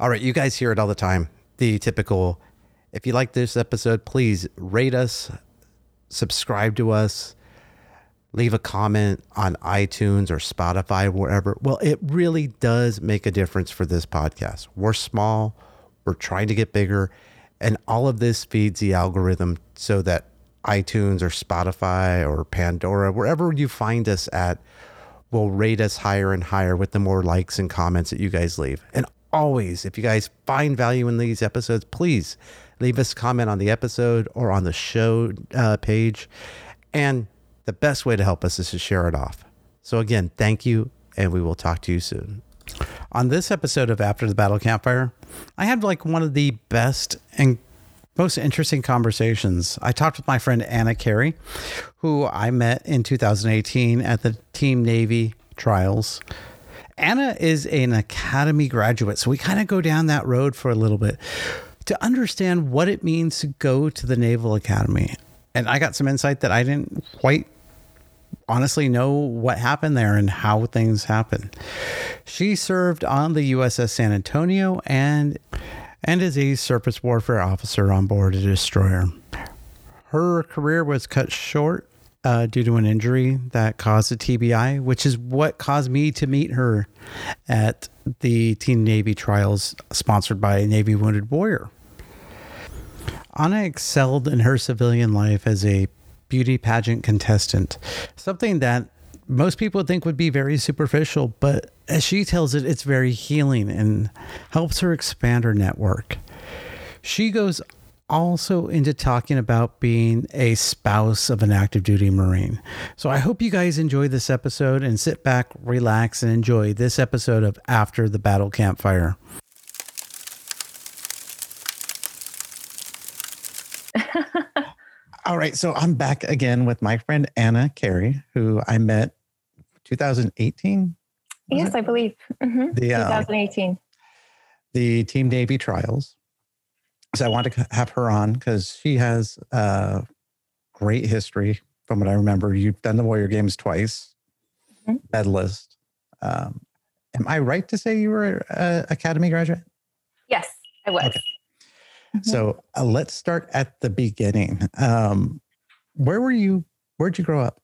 All right, you guys hear it all the time. The typical if you like this episode, please rate us, subscribe to us, leave a comment on iTunes or Spotify, wherever. Well, it really does make a difference for this podcast. We're small, we're trying to get bigger, and all of this feeds the algorithm so that iTunes or Spotify or Pandora, wherever you find us at, will rate us higher and higher with the more likes and comments that you guys leave. And always, if you guys find value in these episodes, please leave us a comment on the episode or on the show uh, page. And the best way to help us is to share it off. So, again, thank you, and we will talk to you soon. On this episode of After the Battle Campfire, I had like one of the best and most interesting conversations. I talked with my friend Anna Carey, who I met in 2018 at the Team Navy trials. Anna is an academy graduate, so we kind of go down that road for a little bit to understand what it means to go to the Naval Academy. And I got some insight that I didn't quite honestly know what happened there and how things happen. She served on the USS San Antonio and and is a surface warfare officer on board a destroyer. Her career was cut short uh, due to an injury that caused a TBI, which is what caused me to meet her at the Team Navy trials sponsored by Navy Wounded Warrior. Anna excelled in her civilian life as a beauty pageant contestant, something that most people think would be very superficial, but as she tells it, it's very healing and helps her expand her network. She goes also into talking about being a spouse of an active duty Marine. So I hope you guys enjoy this episode and sit back, relax, and enjoy this episode of After the Battle Campfire. All right, so I'm back again with my friend Anna Carey, who I met 2018. Yes, it? I believe mm-hmm. the, uh, 2018. The Team Navy trials. So I want to have her on because she has a great history. From what I remember, you've done the Warrior Games twice, mm-hmm. medalist. Um, am I right to say you were an Academy graduate? Yes, I was. Okay. Mm-hmm. So uh, let's start at the beginning. Um, where were you? Where'd you grow up?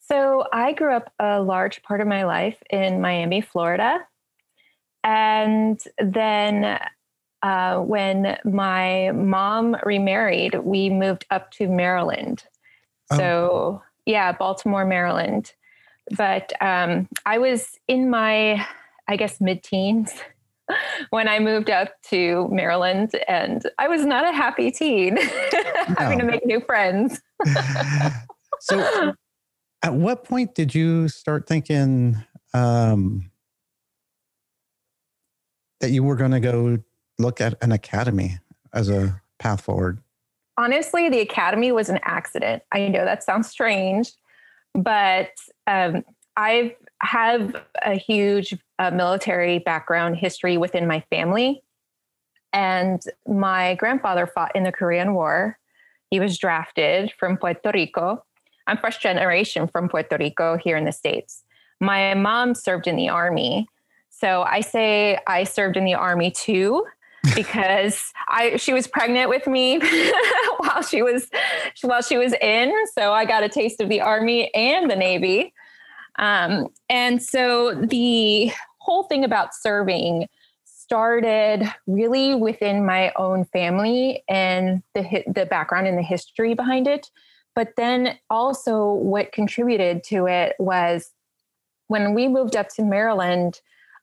So I grew up a large part of my life in Miami, Florida. And then uh, when my mom remarried, we moved up to Maryland. Oh. So, yeah, Baltimore, Maryland. But um, I was in my, I guess, mid teens when I moved up to Maryland, and I was not a happy teen having to make new friends. so, at what point did you start thinking um, that you were going to go look at an academy as a path forward? Honestly, the academy was an accident. I know that sounds strange, but um, I have a huge uh, military background history within my family. And my grandfather fought in the Korean War. He was drafted from Puerto Rico. I'm first generation from Puerto Rico here in the States. My mom served in the Army. So I say I served in the Army too because I she was pregnant with me while she was while she was in. So I got a taste of the Army and the Navy. Um, and so the whole thing about serving started really within my own family and the the background and the history behind it. But then also what contributed to it was when we moved up to Maryland,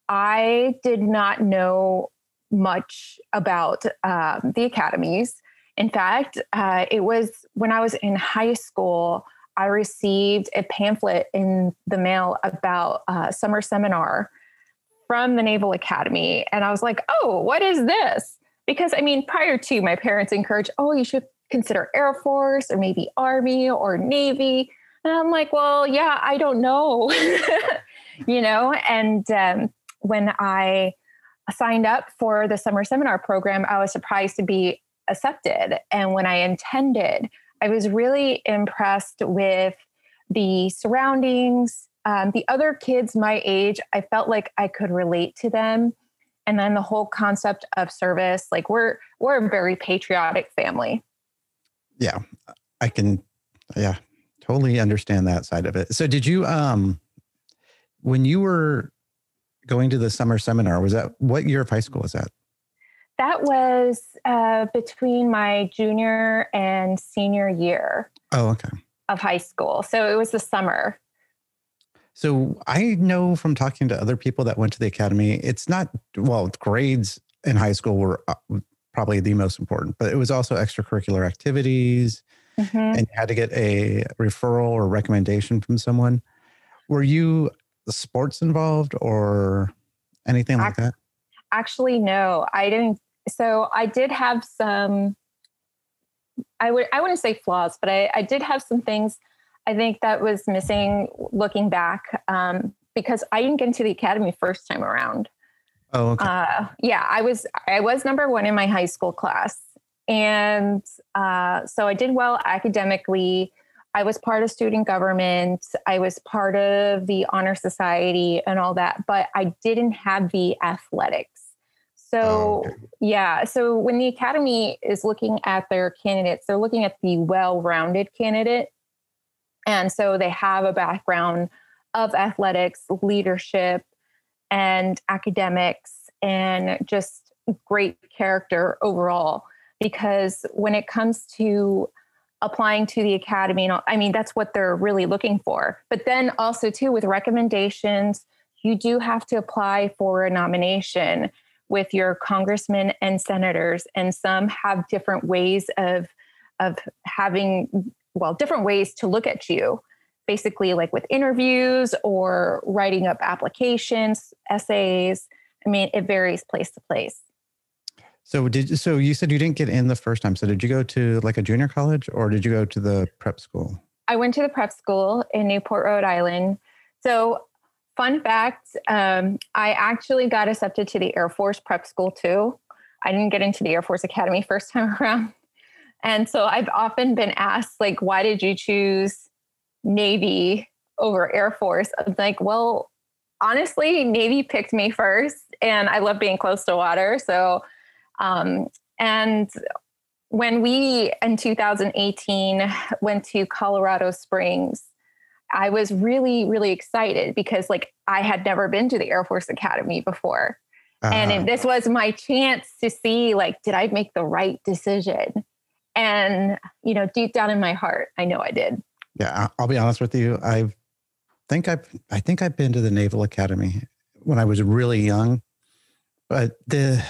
I did not know much about um, the academies. In fact, uh, it was when I was in high school, I received a pamphlet in the mail about uh, summer seminar from the Naval Academy. And I was like, oh, what is this? Because I mean, prior to my parents encouraged, oh, you should consider Air Force or maybe Army or Navy. And I'm like, well, yeah, I don't know, you know? And um, when I signed up for the summer seminar program, I was surprised to be accepted. And when I attended, I was really impressed with the surroundings. Um, the other kids my age, I felt like I could relate to them. and then the whole concept of service. Like we're we're a very patriotic family. Yeah, I can. Yeah, totally understand that side of it. So, did you um when you were going to the summer seminar? Was that what year of high school was that? That was uh, between my junior and senior year. Oh, okay. Of high school, so it was the summer. So I know from talking to other people that went to the academy, it's not well grades in high school were uh, probably the most important, but it was also extracurricular activities, mm-hmm. and you had to get a referral or recommendation from someone. Were you sports involved or anything like that? Actually, no, I didn't. So I did have some. I would I wouldn't say flaws, but I, I did have some things I think that was missing looking back um, because I didn't get into the academy first time around. Oh, okay. Uh, yeah, I was I was number one in my high school class, and uh, so I did well academically. I was part of student government. I was part of the honor society and all that, but I didn't have the athletics. So, oh, okay. yeah. So, when the academy is looking at their candidates, they're looking at the well rounded candidate. And so they have a background of athletics, leadership, and academics, and just great character overall. Because when it comes to applying to the academy, and I mean, that's what they're really looking for. But then also, too, with recommendations, you do have to apply for a nomination with your congressmen and senators, and some have different ways of of having well, different ways to look at you, basically, like with interviews or writing up applications, essays. I mean, it varies place to place. So did so you said you didn't get in the first time. So did you go to like a junior college or did you go to the prep school? I went to the prep school in Newport, Rhode Island. So fun fact, um, I actually got accepted to the Air Force prep school too. I didn't get into the Air Force Academy first time around. And so I've often been asked, like, why did you choose Navy over Air Force? I'm like, well, honestly, Navy picked me first, and I love being close to water. So, um, and when we in 2018 went to Colorado Springs, I was really, really excited because, like, I had never been to the Air Force Academy before. Uh-huh. And this was my chance to see, like, did I make the right decision? And, you know, deep down in my heart, I know I did. Yeah, I'll be honest with you. I think I've I think I've been to the Naval Academy when I was really young, but the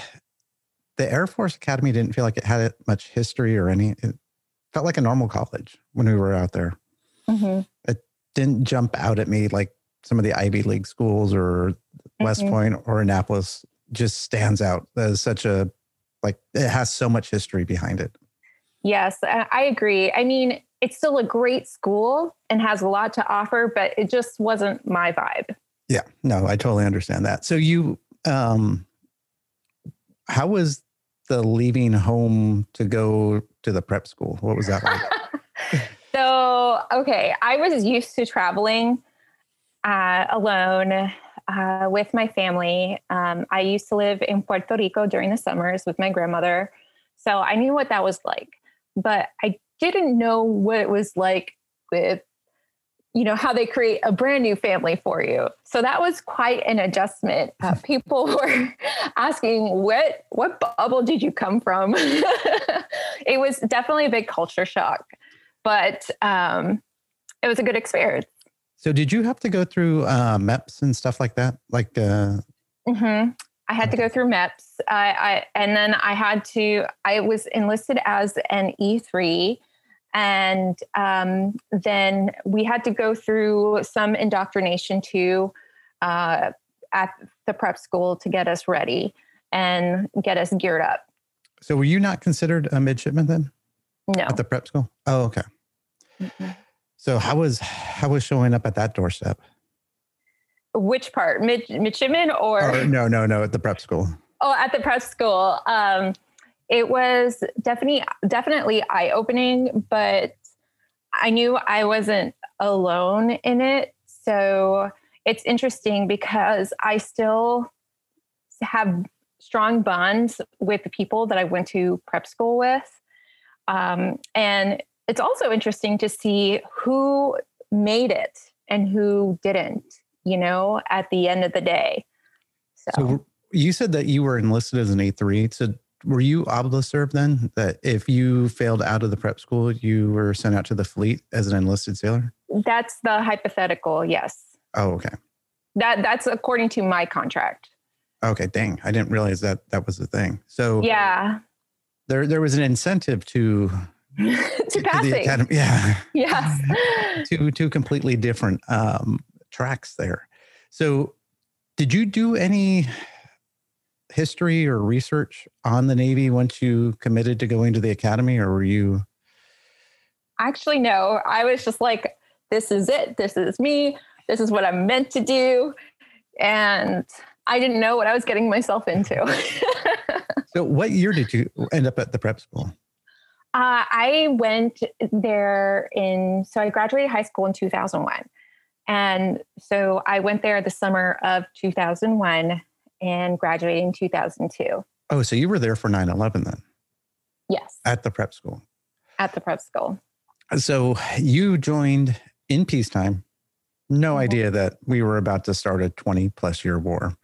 the Air Force Academy didn't feel like it had much history or any. It felt like a normal college when we were out there. Mm-hmm. It didn't jump out at me like some of the Ivy League schools or mm-hmm. West Point or Annapolis just stands out as such a like it has so much history behind it. Yes, I agree. I mean, it's still a great school and has a lot to offer, but it just wasn't my vibe. Yeah, no, I totally understand that. So you, um, how was the leaving home to go to the prep school? What was that like? so, okay, I was used to traveling uh, alone uh, with my family. Um, I used to live in Puerto Rico during the summers with my grandmother. So I knew what that was like but I didn't know what it was like with you know how they create a brand new family for you so that was quite an adjustment uh, people were asking what what bubble did you come from it was definitely a big culture shock but um, it was a good experience so did you have to go through uh, meps and stuff like that like uh... mm-hmm. I had to go through MEPS. I, I, and then I had to, I was enlisted as an E3. And um, then we had to go through some indoctrination too uh, at the prep school to get us ready and get us geared up. So were you not considered a midshipman then? No. At the prep school? Oh, okay. Mm-hmm. So how was how was showing up at that doorstep? Which part, Mid- midshipman or? or? No, no, no, at the prep school. Oh, at the prep school. Um, it was definitely definitely eye opening, but I knew I wasn't alone in it. So it's interesting because I still have strong bonds with the people that I went to prep school with. Um, and it's also interesting to see who made it and who didn't, you know, at the end of the day. So, So you said that you were enlisted as an E3. So were you serve then? That if you failed out of the prep school, you were sent out to the fleet as an enlisted sailor? that's the hypothetical. Yes. Oh, okay. That that's according to my contract. Okay, dang. I didn't realize that that was the thing. So Yeah. there there was an incentive to to passing. the academy. Yeah. Yes. two two completely different um, tracks there. So, did you do any history or research on the Navy once you committed to going to the academy, or were you? Actually, no. I was just like, this is it. This is me. This is what I'm meant to do. And I didn't know what I was getting myself into. So, what year did you end up at the prep school? Uh, I went there in, so I graduated high school in 2001. And so I went there the summer of 2001 and graduated in 2002. Oh, so you were there for 9 11 then Yes, at the prep school. at the prep school. So, you joined in peacetime. No Mhm. idea that we were about to start a 20 plus year war.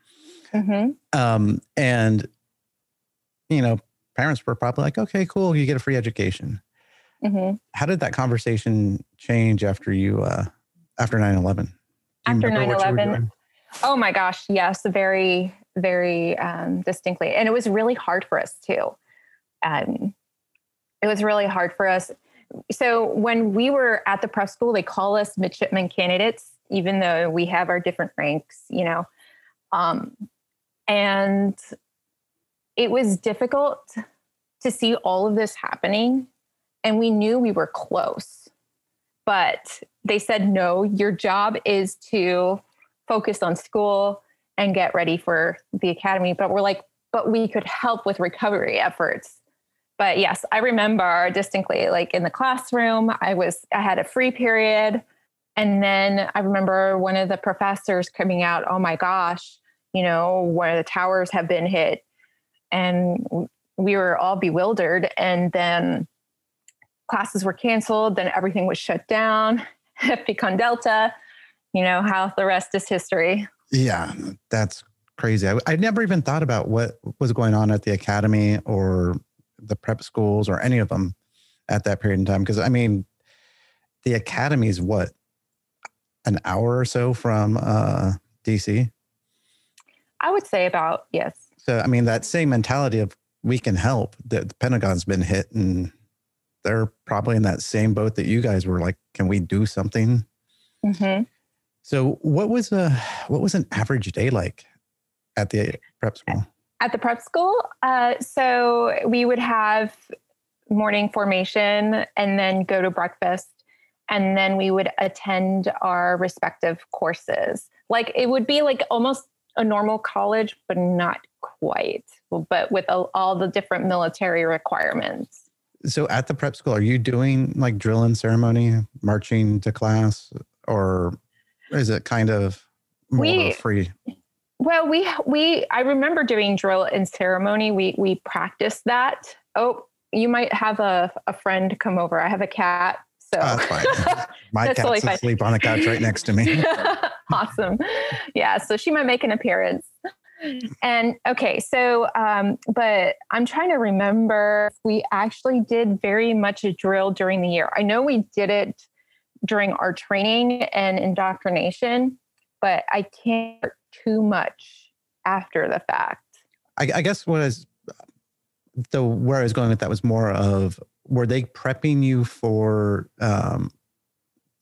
Mm-hmm. Um, and you know, parents were probably like, "Okay, cool, you get a free education." Mm-hmm. How did that conversation change after you uh, after 9-11? After remember what you were 9/11. Oh my gosh, yes, very, very um, distinctly. And it was really hard for us too. Um, it was really hard for us. So when we were at the prep school, they call us midshipman candidates, even though we have our different ranks, you know. Um, and it was difficult to see all of this happening. And we knew we were close. But they said, no, your job is to focus on school and get ready for the academy. But we're like, but we could help with recovery efforts. But yes, I remember distinctly, like in the classroom, I was, I had a free period. And then I remember one of the professors coming out, oh my gosh, you know, one of the towers have been hit. And we were all bewildered. And then classes were canceled, then everything was shut down. FPCON Delta, you know, how the rest is history. Yeah, that's crazy. I, I never even thought about what was going on at the academy or the prep schools or any of them at that period in time. Because I mean, the academy is what an hour or so from uh, DC. I would say about, yes. So I mean, that same mentality of we can help. The, the Pentagon's been hit, and they're probably in that same boat that you guys were. Like, can we do something? hmm So, what was a what was an average day like at the prep school? At the prep school, uh, so we would have morning formation and then go to breakfast. And then we would attend our respective courses. Like it would be like almost a normal college, but not quite, but with a, all the different military requirements. So, at the prep school, are you doing like drill and ceremony, marching to class, or is it kind of more We- free? Well, we we I remember doing drill and ceremony. We we practiced that. Oh, you might have a, a friend come over. I have a cat. So Oh, that's fine. My That's cat's totally fine. asleep on the couch right next to me. awesome. Yeah, so she might make an appearance. And okay, so um, but I'm trying to remember if we actually did very much a drill during the year. I know we did it during our training and indoctrination, but I can't too much after the fact. I, I guess what is the where I was going with that was more of were they prepping you for um,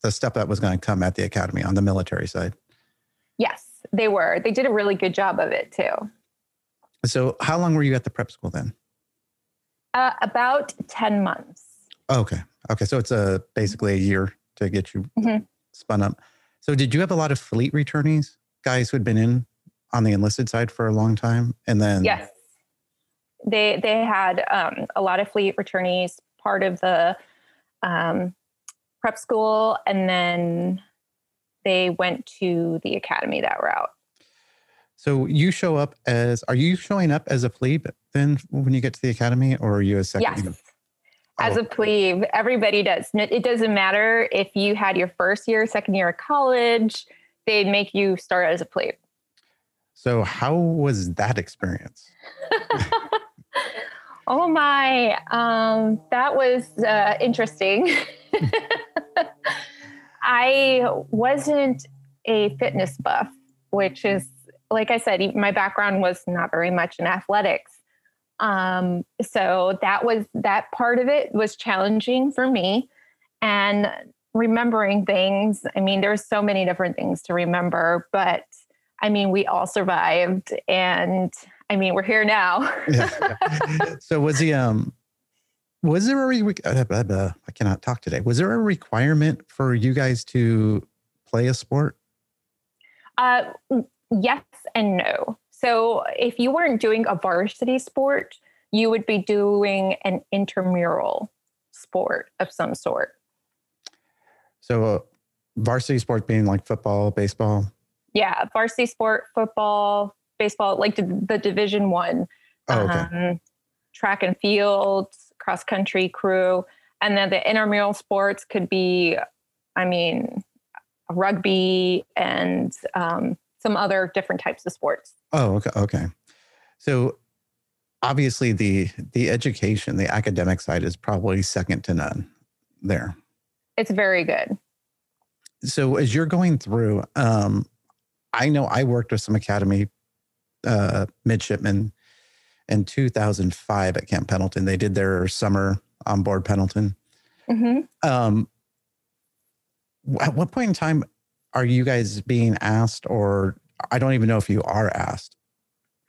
the stuff that was going to come at the academy on the military side? Yes, they were. They did a really good job of it too. So, how long were you at the prep school then? Uh, about 10 months. Okay, okay, so it's a basically a year to get you Mhm. spun up. So, did you have a lot of fleet returnees, guys who had been in on the enlisted side for a long time, and then Yes. They they had um, a lot of fleet returnees, part of the um, prep school, and then they went to the academy that route. So you show up as are you showing up as a plebe then when you get to the academy or are you a second? Yes. As oh. a plebe, everybody does. It doesn't matter if you had your first year, second year of college, they'd make you start as a plebe. So how was that experience? oh my, um, that was uh, interesting. I wasn't a fitness buff, which is, like I said, my background was not very much in athletics. Um, so that was that part of it was challenging for me. And remembering things, I mean, there's so many different things to remember, but I mean, we all survived and I mean, we're here now. yeah, yeah. So was the um was there a re- uh, I cannot talk today. Was there a requirement for you guys to play a sport? Uh, yes and no. So if you weren't doing a varsity sport, you would be doing an intramural sport of some sort. So uh, varsity sport being like football, baseball. Yeah, varsity sport, football, baseball, like the division one. Oh, okay. Um, track and field, cross country crew. And then the intramural sports could be, I mean, rugby and um, some other different types of sports. Oh, okay. Okay. So obviously the the education, the academic side is probably second to none there. It's very good. So as you're going through, um, I know I worked with some academy uh, midshipmen in 2005 at Camp Pendleton. They did their summer on board Pendleton. Mm-hmm. Um, at what point in time are you guys being asked, or I don't even know if you are asked,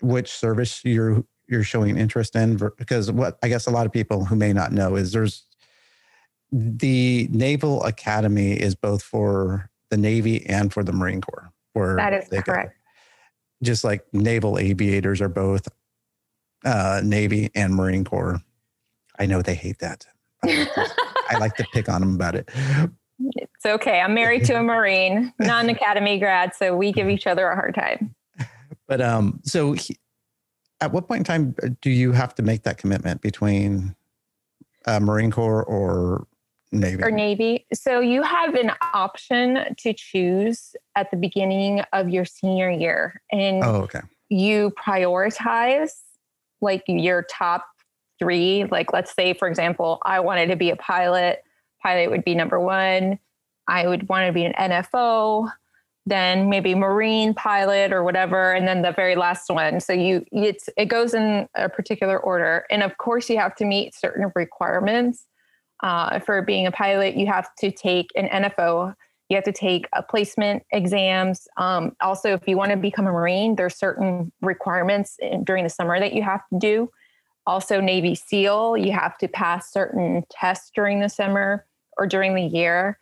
which service you're you're showing interest in? Because what I guess a lot of people who may not know is there's the Naval Academy is both for the Navy and for the Marine Corps. Where that is correct. Go. Just like naval aviators are both uh, Navy and Marine Corps. I know they hate that. I like, to, pick on them about it. It's okay. I'm married to a Marine, non academy grad, so we give each other a hard time. But um, so he, at what point in time uh, do you have to make that commitment between uh, Marine Corps or Navy? Or Navy. So you have an option to choose at the beginning of your senior year, and oh, okay. you prioritize like your top three. Like, let's say, for example, I wanted to be a pilot. Pilot would be number one. I would want to be an NFO, then maybe marine pilot or whatever, and then the very last one. So you it's it goes in a particular order, and of course you have to meet certain requirements. Uh, for being a pilot, you have to take an NFO. You have to take a placement exams. Um, also, if you want to become a Marine, there's certain requirements in, during the summer that you have to do. Also, Navy SEAL, you have to pass certain tests during the summer or during the year.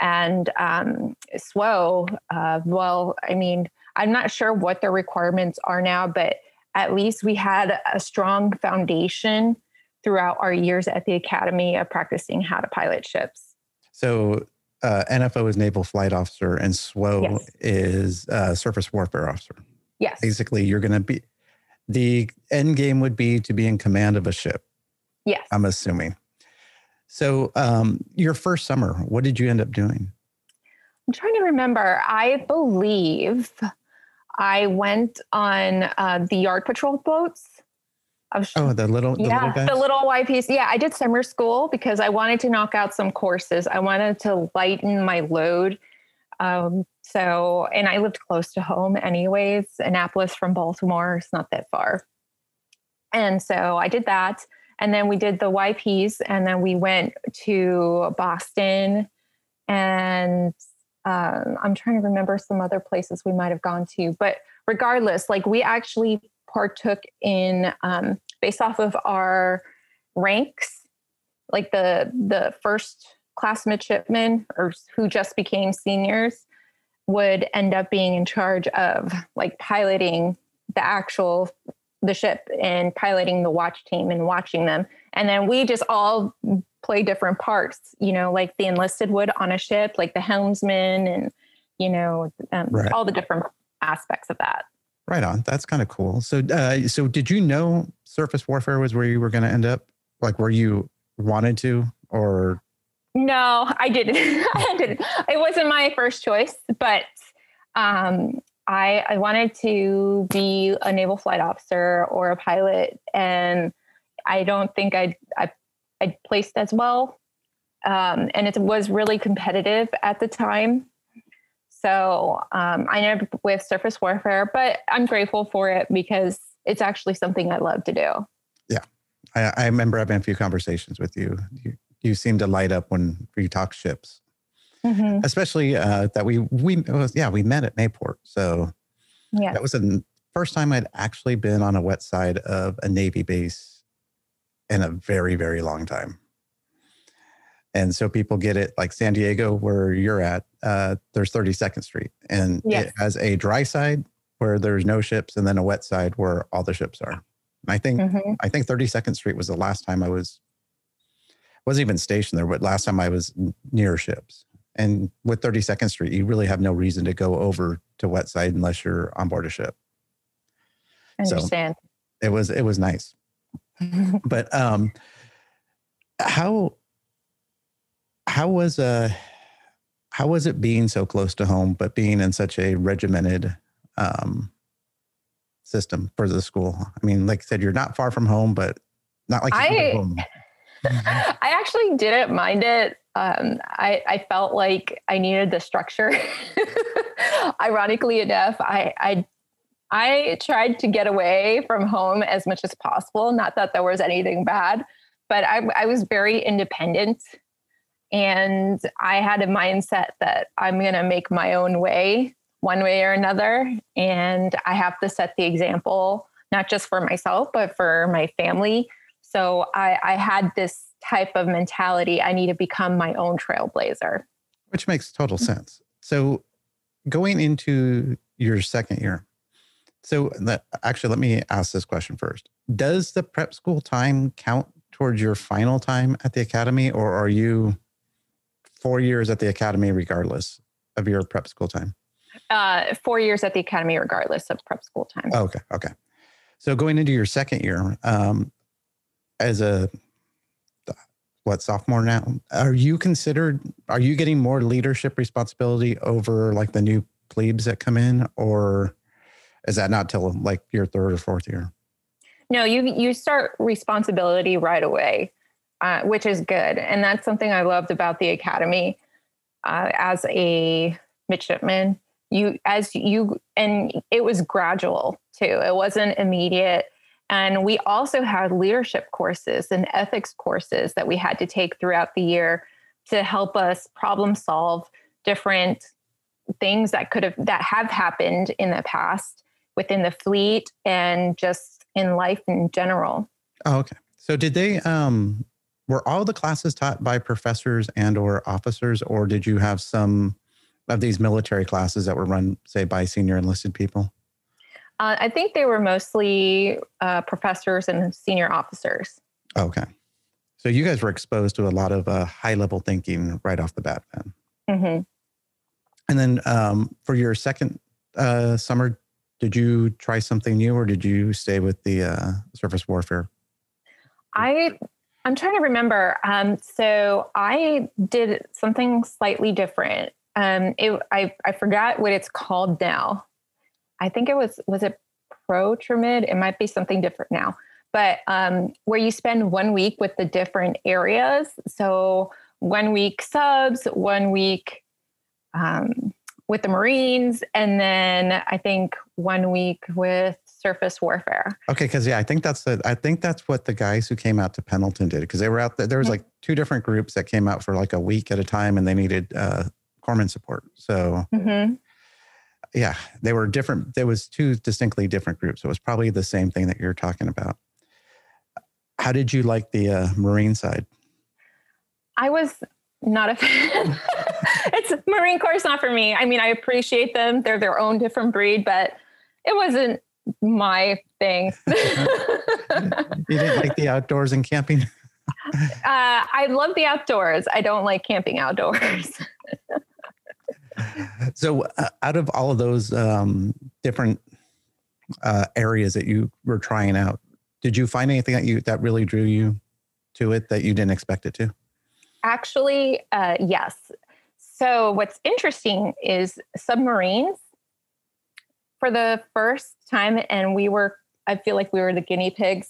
And um, SWO, uh, well, I mean, I'm not sure what the requirements are now, but at least we had a strong foundation throughout our years at the academy of practicing how to pilot ships. So uh, NFO is Naval Flight Officer and SWO yes. is uh, Surface Warfare Officer. Yes. Basically, you're going to be, the end game would be to be in command of a ship. Yes. I'm assuming. So, um, your first summer, what did you end up doing? I'm trying to remember. I believe I went on uh, the yard patrol boats. oh, the little, the yeah, little the little YPs. Yeah, I did summer school because I wanted to knock out some courses. I wanted to lighten my load. Um, so, and I lived close to home, anyways. Annapolis from Baltimore is not that far, and so I did that and then we did the YPs, and then we went to Boston, and um, I'm trying to remember some other places we might have gone to. But regardless, like we actually partook in um, based off of our ranks, like the the first class midshipmen or who just became seniors would end up being in charge of like piloting the actual the ship and piloting the watch team and watching them. And then we just all play different parts, you know, like the enlisted would on a ship, like the helmsman and, you know, um, right. all the different aspects of that. Right on. That's kind of cool. So, uh, so did you know surface warfare was where you were going to end up? Like, where you wanted to, or? No, I didn't. I didn't. It wasn't my first choice, but um, I I wanted to be a naval flight officer or a pilot, and I don't think I I I placed as well. Um, and it was really competitive at the time. So um, I ended up with surface warfare, but I'm grateful for it because it's actually something I love to do. Yeah. I, I remember having a few conversations with you. You, you seem to light up when you talk ships, mm-hmm. especially uh, that we, we, was, yeah, we met at Mayport. So yeah, that was the first time I'd actually been on a wet side of a Navy base in a very, very long time. And so people get it like San Diego, where you're at, uh, there's 32nd Street, and yes. it has a dry side where there's no ships, and then a wet side where all the ships are. And I think mm-hmm. I think 32nd Street was the last time I was wasn't even stationed there, but last time I was near ships. And with 32nd Street, you really have no reason to go over to wet side unless you're on board a ship. I understand. So it was it was nice. but um how how was uh how was it being so close to home, but being in such a regimented um, system for the school? I mean, like I said, you're not far from home, but not like I, home. I actually didn't mind it. Um, I, I felt like I needed the structure. Ironically enough, I, I I tried to get away from home as much as possible. Not that there was anything bad, but I, I was very independent and I had a mindset that I'm going to make my own way one way or another. And I have to set the example, not just for myself, but for my family. So I, I had this type of mentality I need to become my own trailblazer. Which makes total sense. So going into your second year, so actually, let me ask this question first. Does the prep school time count towards your final time at the academy, or are you four years at the academy, regardless of your prep school time? Uh, four years at the academy, regardless of prep school time. Oh, okay. Okay. So going into your second year, um, as a what sophomore now, are you considered? Are you getting more leadership responsibility over like the new plebes that come in, or is that not till like your third or fourth year? No, you you start responsibility right away uh, which is good. And that's something I loved about the academy uh, as a midshipman. You, as you, and it was gradual too. It wasn't immediate. And we also had leadership courses and ethics courses that we had to take throughout the year to help us problem solve different things that could have that have happened in the past within the fleet and just in life in general. Oh, okay. So did they um were all the classes taught by professors and or officers or did you have some of these military classes that were run say by senior enlisted people uh, i think they were mostly uh, professors and senior officers okay so you guys were exposed to a lot of uh, high level thinking right off the bat then mm-hmm. and then um, for your second uh, summer did you try something new or did you stay with the uh, surface warfare I I'm trying to remember. Um, so I did something slightly different. Um, it, I I forgot what it's called now. I think it was was it PROTRAMID. It might be something different now. But um, where you spend one week with the different areas. So one week subs, one week um, with the Marines, and then I think one week with surface warfare. Okay, because yeah, I think that's the I think that's what the guys who came out to Pendleton did because they were out there. There was like two different groups that came out for like a week at a time, and they needed uh, corpsman support. So. Mm-hmm. Yeah, they were different. There was two distinctly different groups. It was probably the same thing that you're talking about. How did you like the uh, Marine side? I was not a fan. it's Marine Corps not for me. I mean, I appreciate them; they're their own different breed, but it wasn't my thing. you didn't like the outdoors and camping? uh, I love the outdoors. I don't like camping outdoors. so, uh, out of all of those um, different uh, areas that you were trying out. Did you find anything that you that really drew you to it that you didn't expect it to? Actually, uh, yes. So what's interesting is submarines. For the first time, and we were, I feel like we were the guinea pigs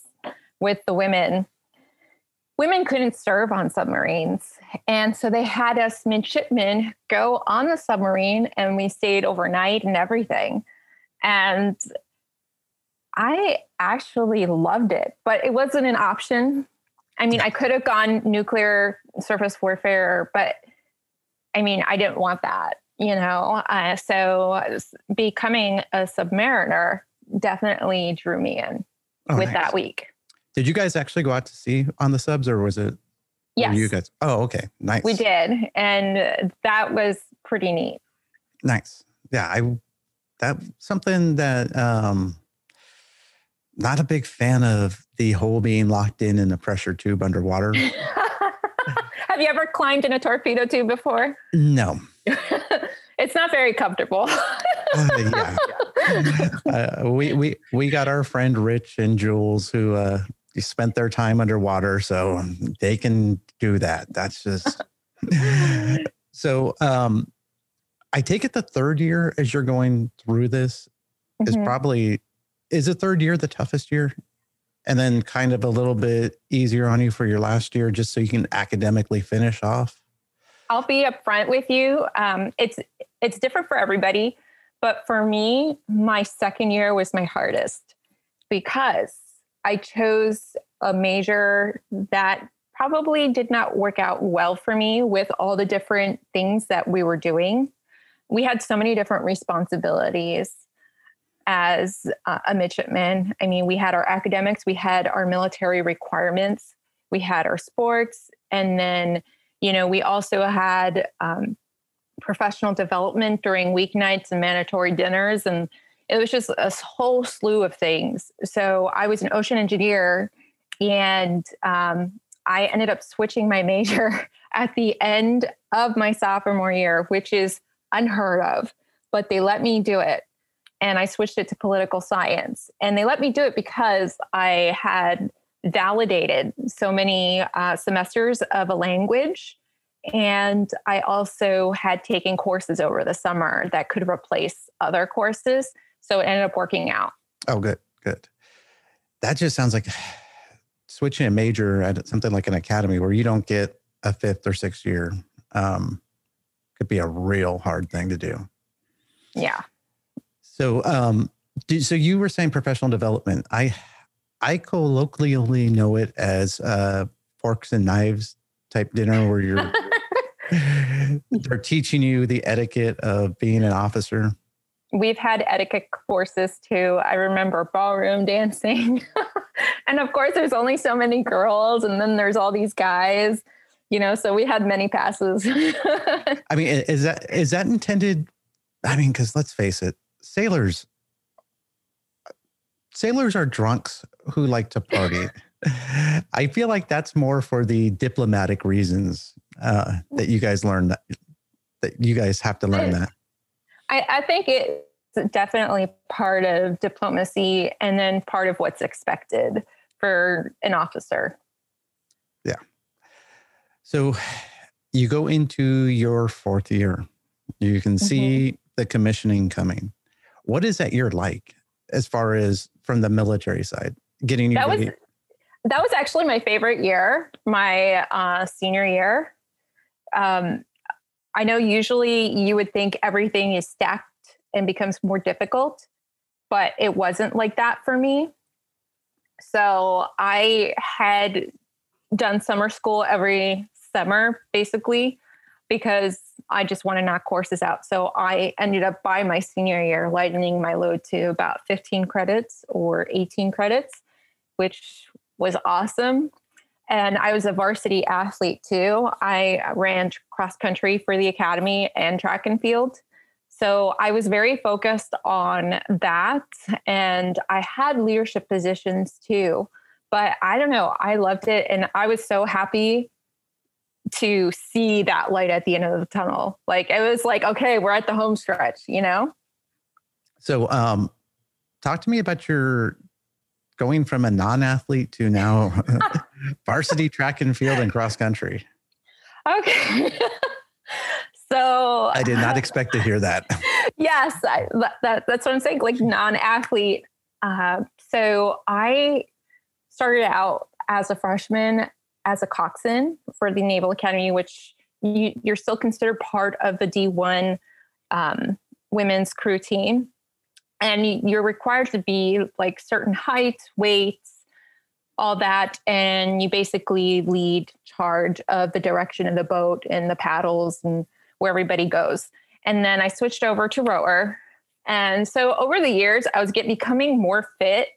with the women. Women couldn't serve on submarines. And so they had us midshipmen go on the submarine and we stayed overnight and everything. And I actually loved it, but it wasn't an option. I mean, I could have gone nuclear surface warfare, but I mean, I didn't want that, you know? Uh, so becoming a submariner definitely drew me in oh, with nice. that week. Did you guys actually go out to sea on the subs or was it? Yes. You guys. Oh, okay. Nice. We did. And that was pretty neat. Nice. Yeah. I, that something that, um, not a big fan of the whole being locked in in a pressure tube underwater. Have you ever climbed in a torpedo tube before? No. it's not very comfortable. uh, yeah. Uh, we we we got our friend Rich and Jules who uh, spent their time underwater, so they can do that. That's just so. Um, I take it the third year as you're going through this mm-hmm. is probably is the third year the toughest year? And then kind of a little bit easier on you for your last year, just so you can academically finish off? I'll be upfront with you. Um, it's it's different for everybody, but for me, my second year was my hardest because I chose a major that probably did not work out well for me with all the different things that we were doing. We had so many different responsibilities as uh, a midshipman. I mean, we had our academics, we had our military requirements, we had our sports, and then, you know, we also had um, professional development during weeknights and mandatory dinners. And it was just a whole slew of things. So I was an ocean engineer and um, I ended up switching my major at the end of my sophomore year, which is unheard of, but they let me do it and I switched it to political science. And they let me do it because I had validated so many uh, semesters of a language. And I also had taken courses over the summer that could replace other courses. So it ended up working out. Oh, good, good. That just sounds like switching a major at something like an academy where you don't get a fifth or sixth year um, could be a real hard thing to do. Yeah. So, um, so you were saying professional development. I, I colloquially know it as uh, forks and knives type dinner where you're they're teaching you the etiquette of being an officer. We've had etiquette courses too. I remember ballroom dancing. and of course, there's only so many girls, and then there's all these guys, you know, so we had many passes. I mean, is that is that intended? I mean, because let's face it, sailors sailors are drunks who like to party. I feel like that's more for the diplomatic reasons uh, that you guys learn that that you guys have to learn that. I, I think it's definitely part of diplomacy and then part of what's expected for an officer. Yeah. So you go into your fourth year. You can see mm-hmm. the commissioning coming. What is that year like as far as from the military side? Getting you that was that was actually my favorite year, my uh, senior year. Um, I know usually you would think everything is stacked and becomes more difficult, but it wasn't like that for me. So I had done summer school every summer, basically, because I just want to knock courses out. So I ended up by my senior year lightening my load to about 15 credits or 18 credits, which was awesome. And I was a varsity athlete too. I ran cross country for the academy and track and field. So I was very focused on that. And I had leadership positions too. But I don't know, I loved it. And I was so happy to see that light at the end of the tunnel. Like it was like, okay, we're at the home stretch, you know? So um talk to me about your going from a non-athlete to now varsity track and field and cross country. Okay. so I did not expect to hear that. yes, I, that, that's what I'm saying. Like non-athlete. Uh, so I started out as a freshman as a coxswain for the Naval Academy, which you, are still considered part of the D1 um, women's crew team. And you're required to be like certain heights, weights, all that. And you basically lead charge of the direction of the boat and the paddles and where everybody goes. And then I switched over to rower. And so over the years, I was getting becoming more fit.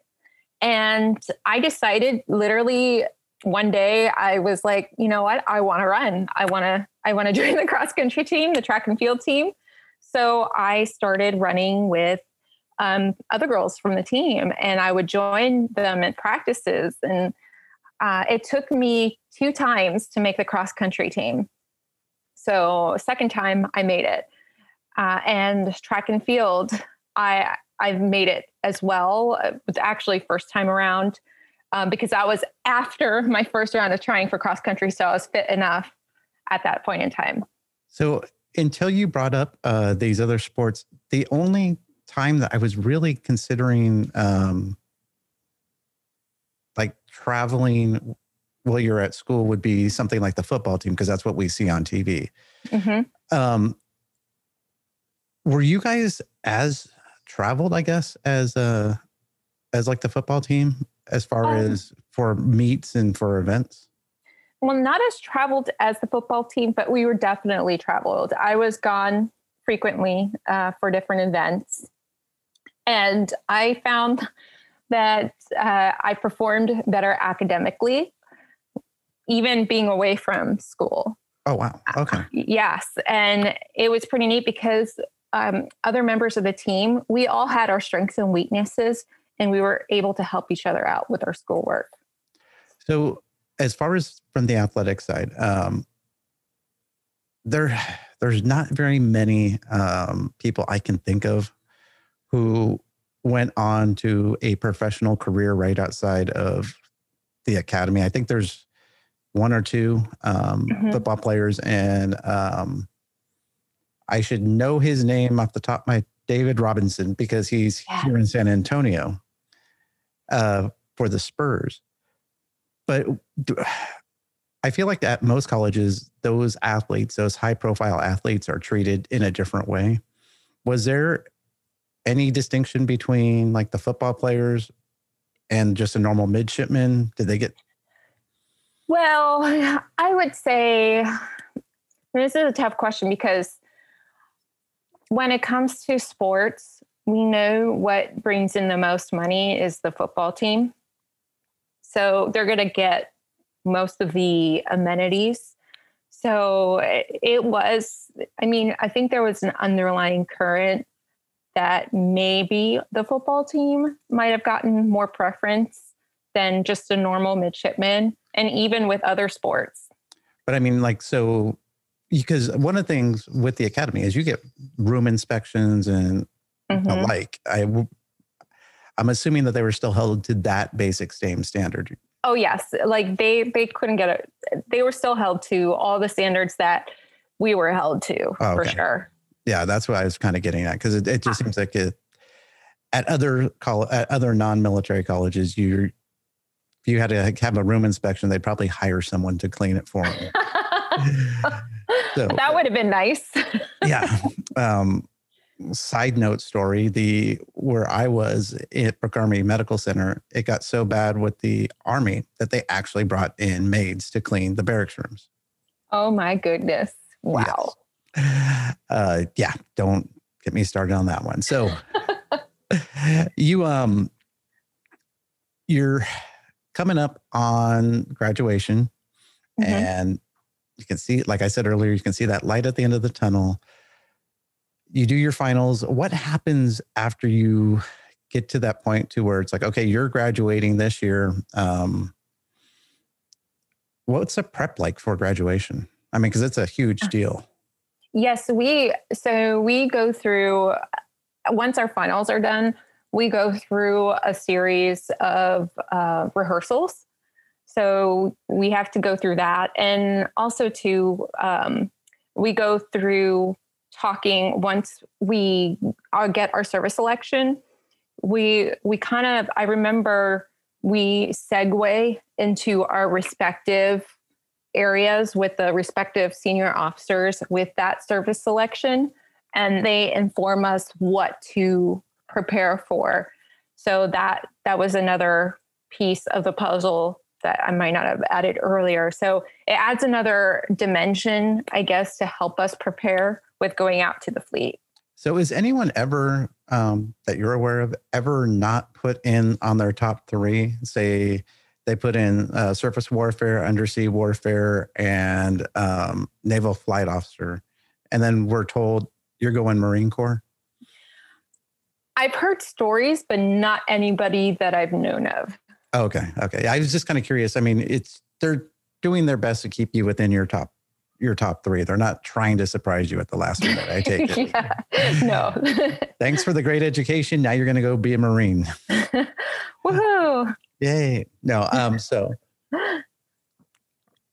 And I decided literally one day I was like, you know what? I want to run. I want to I want to join the cross country team, the track and field team. So I started running with um, other girls from the team, and I would join them at practices. And uh, it took me two times to make the cross country team. So second time I made it, uh, and track and field I I've made it as well. Actually first time around um, because that was after my first round of trying for cross country. So I was fit enough at that point in time. So until you brought up uh, these other sports, the only time that I was really considering um, like traveling while you're at school would be something like the football team because that's what we see on TV. Mm-hmm. Um, were you guys as traveled, I guess, as uh, as like the football team? as far um, as for meets and for events? Well, not as traveled as the football team, but we were definitely traveled. I was gone frequently uh, for different events. And I found that uh, I performed better academically, even being away from school. Oh, wow. Okay. yes. And it was pretty neat because um, other members of the team, we all had our strengths and weaknesses and we were able to help each other out with our schoolwork. So, as far as from the athletic side, um, there there's not very many um, people I can think of who went on to a professional career right outside of the academy. I think there's one or two um, mm-hmm. football players, and um, I should know his name off the top of my David Robinson because he's yeah. here in San Antonio uh, for the Spurs. But I feel like at most colleges, those athletes, those high profile athletes, are treated in a different way. Was there any distinction between like the football players and just a normal midshipman? Did they get? Well, I would say this is a tough question because when it comes to sports, we know what brings in the most money is the football team. So they're going to get most of the amenities. So it was, I mean, I think there was an underlying current that maybe the football team might have gotten more preference than just a normal midshipman, and even with other sports. But I mean, like, so because one of the things with the academy is you get room inspections and mm-hmm. like I, I'm assuming that they were still held to that basic same standard. Oh yes, like they they couldn't get it. They were still held to all the standards that we were held to oh, okay. for sure. Yeah, that's what I was kind of getting at because it, it just seems like it at other col- at other non-military colleges you if you had to have a room inspection they'd probably hire someone to clean it for them. so, that would have been nice. yeah. Um, side note story the where i was at brooke army medical center it got so bad with the army that they actually brought in maids to clean the barracks rooms oh my goodness wow yes. Uh, yeah don't get me started on that one so you um you're coming up on graduation mm-hmm. and you can see like i said earlier you can see that light at the end of the tunnel you do your finals. What happens after you get to that point to where it's like, okay, you're graduating this year. Um, what's a prep like for graduation? I mean, because it's a huge uh, deal. Yes, we so we go through once our finals are done, we go through a series of uh, rehearsals. So we have to go through that. And also, to um, we go through talking once we uh, get our service selection. We we kind of I remember we segue into our respective areas with the respective senior officers with that service selection and they inform us what to prepare for so that that was another piece of the puzzle that I might not have added earlier. So it adds another dimension, I guess, to help us prepare with going out to the fleet. So is anyone ever um, that you're aware of ever not put in on their top three? Say they put in uh, surface warfare, undersea warfare, and um, naval flight officer, and then we're told you're going Marine Corps. I've heard stories, but not anybody that I've known of. Okay, okay. I was just kind of curious. I mean, it's they're doing their best to keep you within your top your top three. They're not trying to surprise you at the last minute. I take it. yeah. No. Thanks for the great education. Now you're going to go be a Marine. Woohoo! Yay! No. Um. So.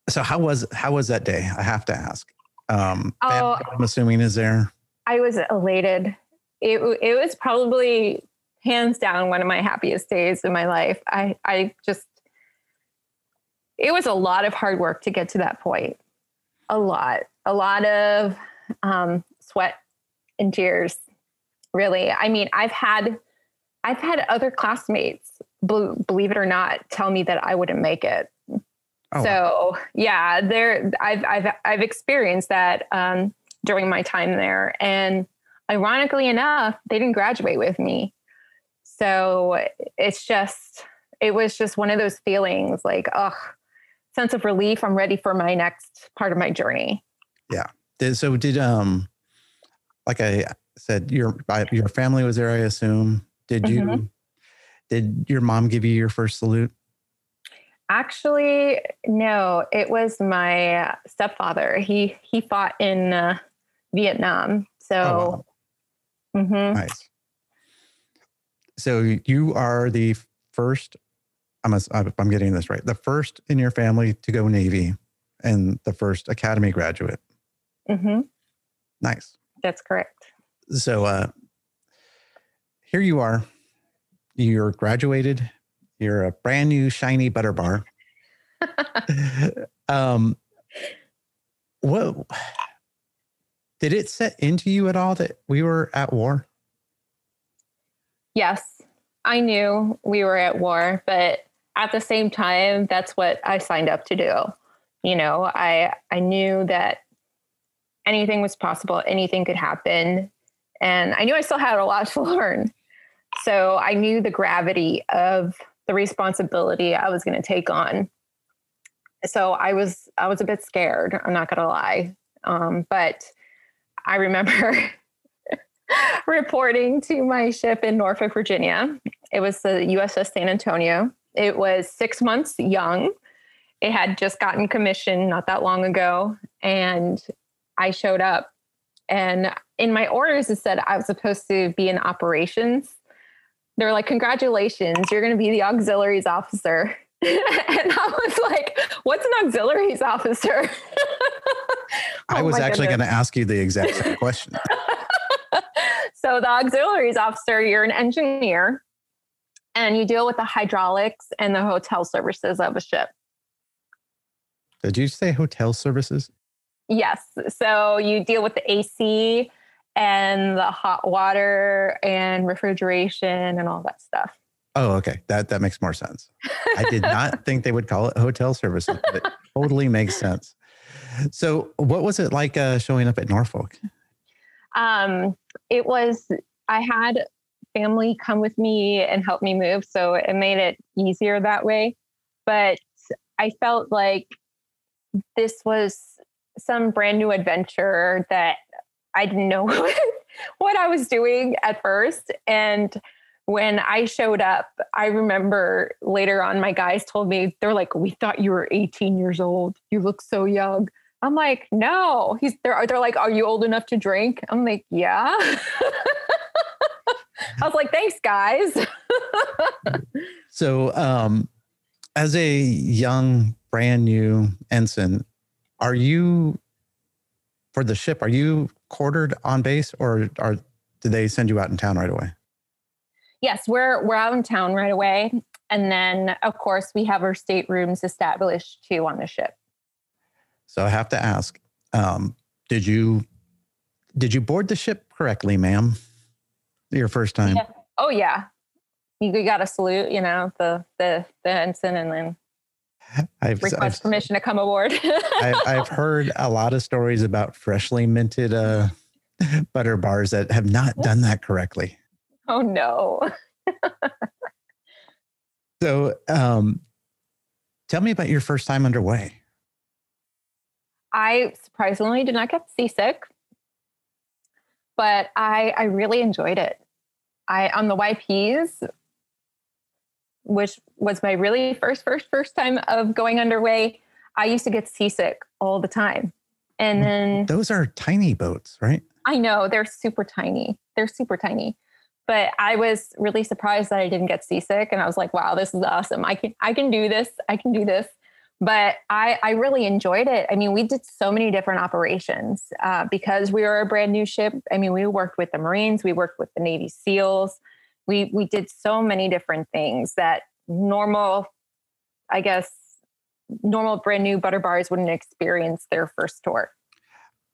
So how was how was that day? I have to ask. Um, Oh. I'm assuming is there. I was elated. It it was probably hands down one of my happiest days in my life. I I just it was a lot of hard work to get to that point. A lot, a lot of um, sweat and tears. Really, I mean, I've had I've had other classmates, believe it or not, tell me that I wouldn't make it. Oh, so yeah, there I've I've I've experienced that um, during my time there, and ironically enough, they didn't graduate with me. So it's just it was just one of those feelings like ugh, sense of relief. I'm ready for my next part of my journey. Yeah. so did um, like I said, your your family was there. I assume. Did you? Mhm. Did your mom give you your first salute? Actually, no, it was my stepfather. He he fought in uh, Vietnam. So, Oh, mhm. Nice. So you are the first. I'm a, I'm getting this right. The first in your family to go Navy, and the first academy graduate. Mm-hmm. Nice. That's correct. So uh, here you are. You're graduated. You're a brand new shiny butter bar. um, what did it set into you at all that we were at war? Yes, I knew we were at war, but at the same time, that's what I signed up to do. You know, I I knew that anything was possible, anything could happen, and I knew I still had a lot to learn. So I knew the gravity of the responsibility I was going to take on. So I was I was a bit scared. I'm not going to lie, um, but I remember reporting to my ship in Norfolk, Virginia. It was the USS San Antonio. It was six months young. It had just gotten commissioned not that long ago. And I showed up. And in my orders, it said I was supposed to be in operations. They're like, Congratulations, you're going to be the auxiliaries officer. and I was like, What's an auxiliaries officer? I Oh was actually going to ask you the exact same question. so the auxiliaries officer, you're an engineer and you deal with the hydraulics and the hotel services of a ship. Did you say hotel services? Yes. So you deal with the AC and the hot water and refrigeration and all that stuff. Oh, okay. That that makes more sense. I did not think they would call it hotel services, but it totally makes sense. So, what was it like uh, showing up at Norfolk? Um, it was, I had family come with me and help me move. So it made it easier that way. But I felt like this was some brand new adventure that I didn't know what I was doing at first. And when I showed up, I remember later on, my guys told me, they're like, we thought you were 18 years old. You look so young. I'm like, no. He's they're they're like, are you old enough to drink? I'm like, yeah. I was like, thanks, guys. So, um, as a young, brand new ensign, are you for the ship? Are you quartered on base, or are did they send you out in town right away? yes, we're we're out in town right away. And then of course we have our staterooms established too on the ship. So I have to ask: um, Did you did you board the ship correctly, ma'am? Your first time. Yeah. Oh yeah. You, you got a salute, you know, the the the ensign and then I've, request I've, permission to come aboard. I've, I've heard a lot of stories about freshly minted uh, butter bars that have not done that correctly. oh no. So, um, tell me about your first time underway. I surprisingly did not get seasick, but I I really enjoyed it. I on the YPs, which was my really first first first time of going underway. I used to get seasick all the time, and then Those are tiny boats, right? I know they're super tiny. They're super tiny. But I was really surprised that I didn't get seasick and I was like, wow, this is awesome. I can I can do this. I can do this. But I I really enjoyed it. I mean, we did so many different operations uh, because we were a brand new ship. I mean, we worked with the Marines, we worked with the Navy SEALs. We we did so many different things that normal, I guess, normal brand new butter bars wouldn't experience their first tour.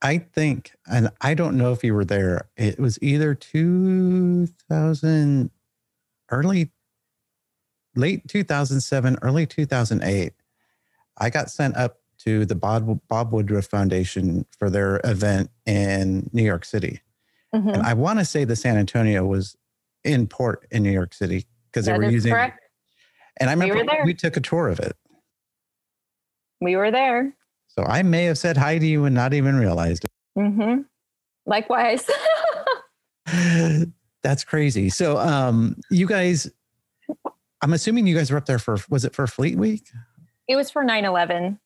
I think, and I don't know if you were there. It was either 2000, early, late 2007, early 2008. I got sent up to the Bob, Bob Woodruff Foundation for their event in New York City. Mhm. And I want to say the San Antonio was in port in New York City because they That were using. correct. And I We remember there. we took a tour of it. We were there. So I may have said hi to you and not even realized it. Mm-hmm. Likewise. That's crazy. So um you guys I'm assuming you guys were up there for was it for Fleet Week? it was for 9 11.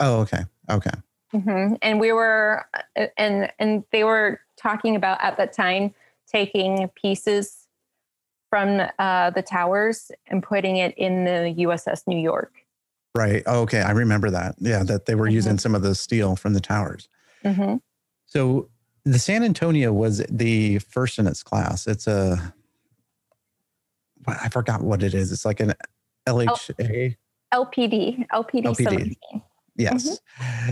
Oh, okay. Okay. hmm And we were, uh, and and they were talking about at that time taking pieces from uh, the towers and putting it in the USS New York. Right. Oh, okay. I remember that. Yeah, that they were Mhm. using some of the steel from the towers. hmm So the San Antonio was the first in its class. It's a, I forgot what it is. It's like an LHA. LPD, LPD, LPD. 17. Yes.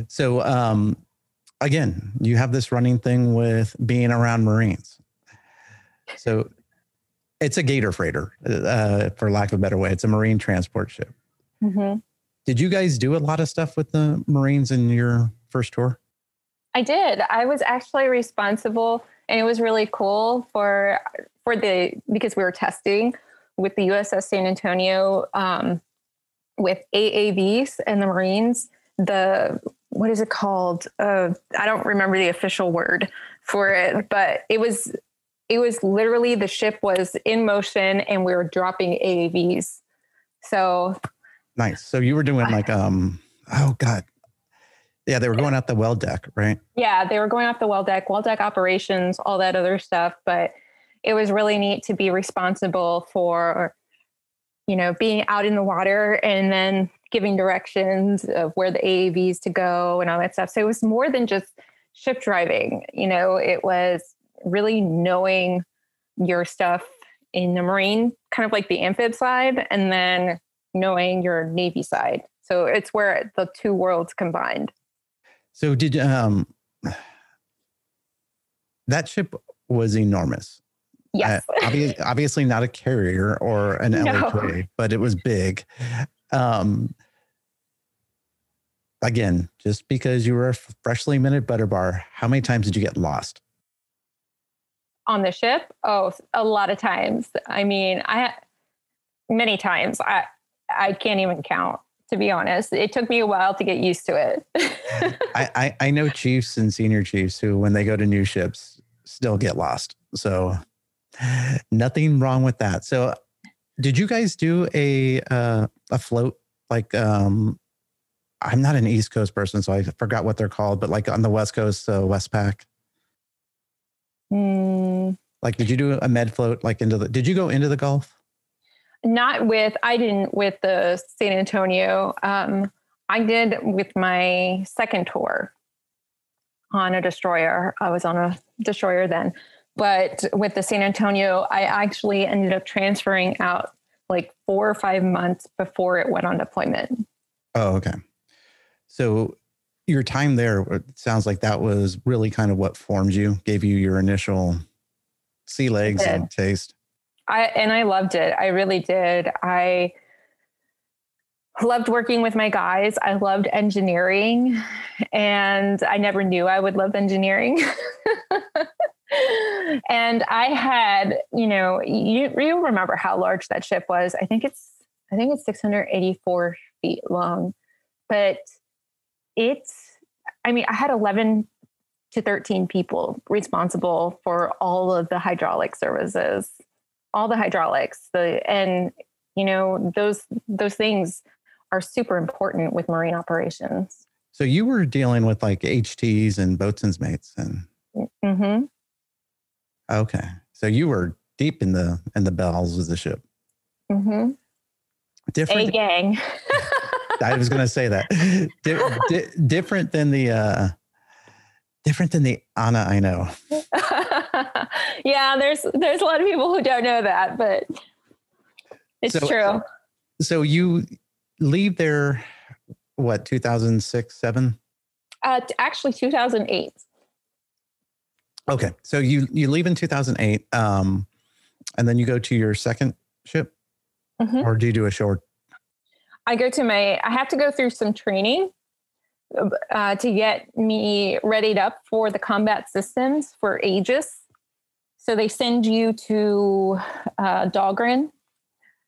So um again, you have this running thing with being around Marines. So it's a gator freighter, uh, for lack of a better way. It's a marine transport ship. hmm Did you guys do a lot of stuff with the Marines in your first tour? I did. I was actually responsible, and it was really cool for for the because we were testing with the USS San Antonio um, with AAVs and the Marines. The what is it called? Uh, I don't remember the official word for it, but it was it was literally the ship was in motion and we were dropping AAVs. So Nice. So you were doing like um oh god. Yeah, they were going out the well deck, right? yeah, they were going off the well deck, well deck operations, all that other stuff. But it was really neat to be responsible for, you know, being out in the water and then giving directions of where the AAVs to go and all that stuff. So it was more than just ship driving. You know, it was really knowing your stuff in the marine, kind of like the amphib side, and then knowing your navy side. So it's where the two worlds combined. So did um that ship was enormous. Yes. Uh, obvi- obviously not a carrier or an No. LHA, but it was big. Um, again, just because you were a freshly minted butter bar, how many times did you get lost? On the ship? Oh a lot of times. I mean i many times. I i can't even count to be honest. It took me a while to get used to it. I, I, I know chiefs and senior chiefs who, when they go to new ships, still get lost. So nothing wrong with that. So did you guys do a uh, a float? Like um I'm not an East Coast person, so I forgot what they're called, but like on the West Coast, uh, Westpac, Hmm, Like, did you do a med float like into the? Did you go into the Gulf? Not with I didn't with the San Antonio. Um, I did with my second tour on a destroyer. I was on a destroyer then, but with the San Antonio, I actually ended up transferring out like four or five months before it went on deployment. Oh, okay. So your time there uh, it sounds like that was really kind of what formed you, gave you your initial sea legs and taste. I and I loved it. I really did. I loved working with my guys. I loved engineering and I never knew I would love engineering. and I had, you know, you you remember how large that ship was. I think it's I think it's 684 feet long. But it's I mean, I had 11 to 13 people responsible for all of the hydraulic services, all the hydraulics, the and you know, those those things are super important with marine operations. So you were dealing with like HTs and boatswain's mates and Mm-hmm. Okay. So you were deep in the in the bells of the ship. Mm-hmm. Different A gang. I was going to say that. Di- di- different than the uh different than the Anna I know. yeah, there's there's a lot of people who don't know that, but it's So- true. So you leave there what 2006 7 Uh, actually, 2008. okay so you you leave in 2008 um and then you go to your second ship Mhm. or do you do a short I go to my, I have to go through some training uh, to get me readied up for the combat systems for Aegis. So they send you to uh, Dahlgren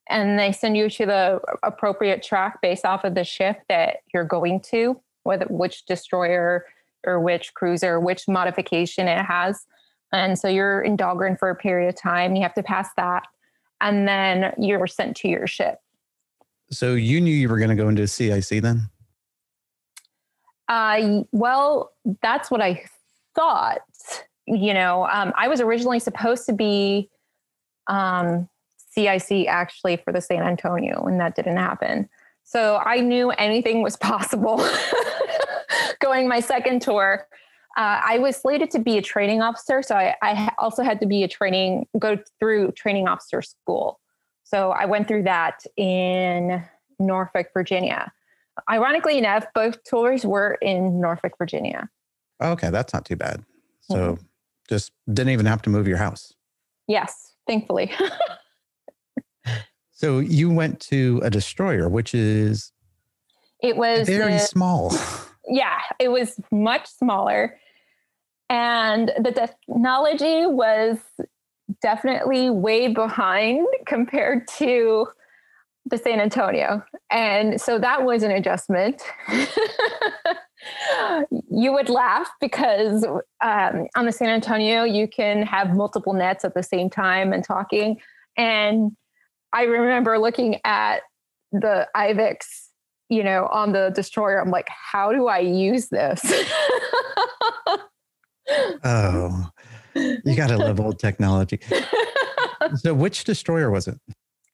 and they send you to the appropriate track based off of the ship that you're going to, whether which destroyer or which cruiser, which modification it has. And so you're in Dahlgren for a period of time. You have to pass that. And then you're sent to your ship. So you knew you were going to go into cic then Uh, well, that's what I thought. You know, um, I was originally supposed to be um, CIC actually for the San Antonio, and that didn't happen. So I knew anything was possible going my second tour. Uh, I was slated to be a training officer, so I, I also had to be a training, go through training officer school. So I went through that in Norfolk, Virginia. Ironically enough, both tours were in Norfolk, Virginia. okay that's not too bad so mm-hmm. just didn't even have to move your house Yes, thankfully. so you went to a destroyer which is it was very the- small yeah, it was much smaller. And the technology was definitely way behind compared to the San Antonio. And so that was an adjustment. you would laugh because um, on the San Antonio, you can have multiple nets at the same time and talking. And I remember looking at the IVEX you know, on the destroyer, I'm like, how do I use this? oh you got to love old technology so which destroyer was it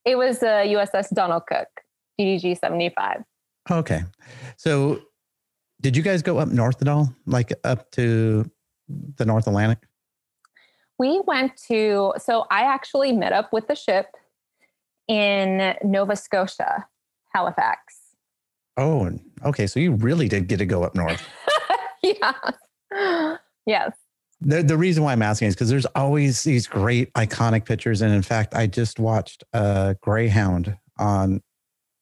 it was a USS Donald Cook, DDG 75. Okay. So did you guys go up north at all? Like up to the North Atlantic? We went to, so I actually met up with the ship in Nova Scotia, Halifax. Oh, okay. So you really did get to go up north. yeah. Yes. The, the reason why I'm asking is because there's always these great iconic pictures. And in fact, I just watched uh, Greyhound on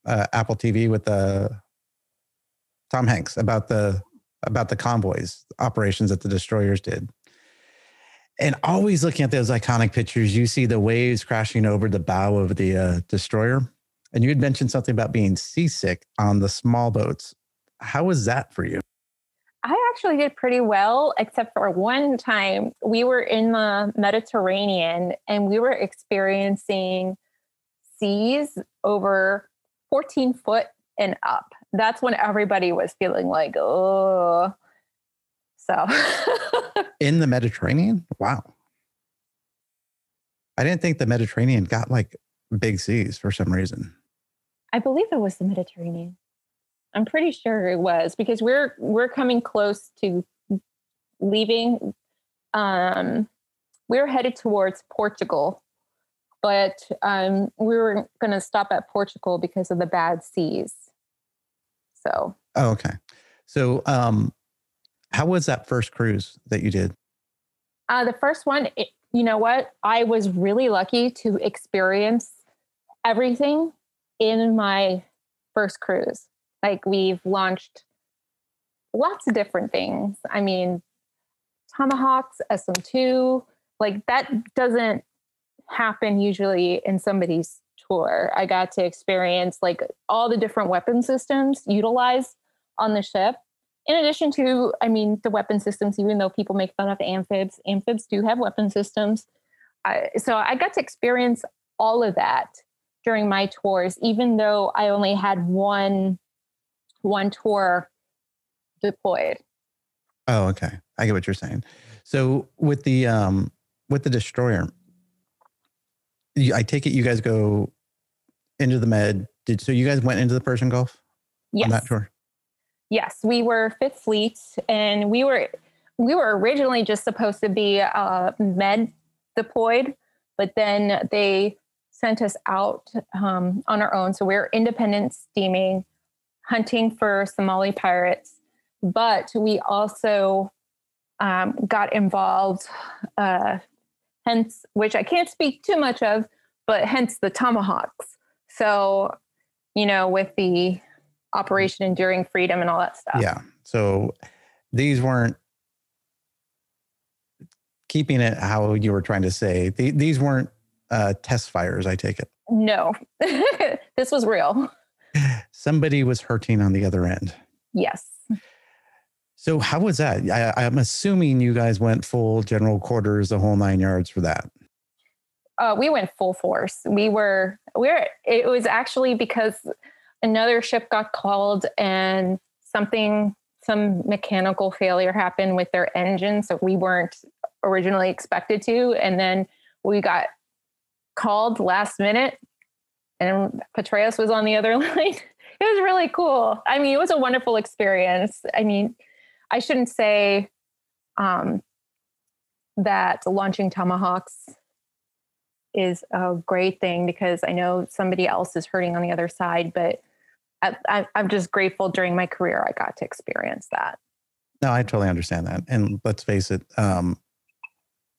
uh, Apple TV with uh, Tom Hanks about the about the convoys operations that the destroyers did. And always looking at those iconic pictures, you see the waves crashing over the bow of the uh, destroyer. And you had mentioned something about being seasick on the small boats. How was that for you? I actually did pretty well, except for one time we were in the Mediterranean and we were experiencing seas over 14 foot and up. That's when everybody was feeling like, oh. So, In the Mediterranean? Wow. I didn't think the Mediterranean got like big seas for some reason. I believe it was the Mediterranean. I'm pretty sure it was because we're we're coming close to leaving. Um, we're headed towards Portugal, but um, we were going to stop at Portugal because of the bad seas. So. Oh, okay. So, um, how was that first cruise that you did? Uh, the first one, it, you know what? I was really lucky to experience everything in my first cruise. Like we've launched lots of different things. I mean, tomahawks, SM2, like that doesn't happen usually in somebody's tour. I got to experience like all the different weapon systems utilized on the ship. In addition to, I mean, the weapon systems, even though people make fun of amphibs, amphibs do have weapon systems. I, so I got to experience all of that during my tours, even though I only had one one tour deployed. Oh, okay. I get what you're saying. So with the um with the destroyer, you, I take it you guys go into the med. Did so you guys went into the Persian Gulf yes. on that tour? Yes, we were Fifth Fleet, and we were we were originally just supposed to be uh, med deployed, but then they sent us out um, on our own. So we we're independent steaming hunting for Somali pirates, but we also um, got involved, uh, hence, which I can't speak too much of, but hence the tomahawks. So, you know, with the Operation Enduring Freedom and all that stuff. Yeah. So these weren't keeping it how you were trying to say. these weren't uh, test fires, I take it. No, this was real somebody was hurting on the other end. Yes. So how was that? I, am assuming you guys went full general quarters, the whole nine yards for that. Uh, we went full force. We were we were. It was actually because another ship got called and something some mechanical failure happened with their engine, so we weren't originally expected to, and then we got called last minute and Petraeus was on the other line. It was really cool. I mean, it was a wonderful experience. I mean, I shouldn't say um, that launching tomahawks is a great thing because I know somebody else is hurting on the other side, but I, am just grateful during my career I got to experience that. No, I totally understand that. And let's face it, um,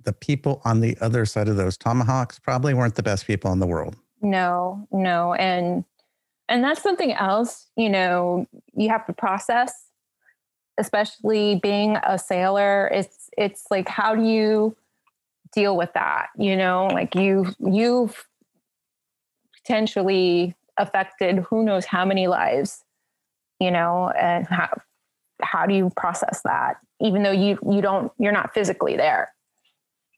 the people on the other side of those tomahawks probably weren't the best people in the world. No, no. And and that's something else, you know, you have to process, especially being a sailor. It's it's like how do you deal with that? You know, like you you've potentially affected who knows how many lives, you know, and how how do you process that even though you you don't you're not physically there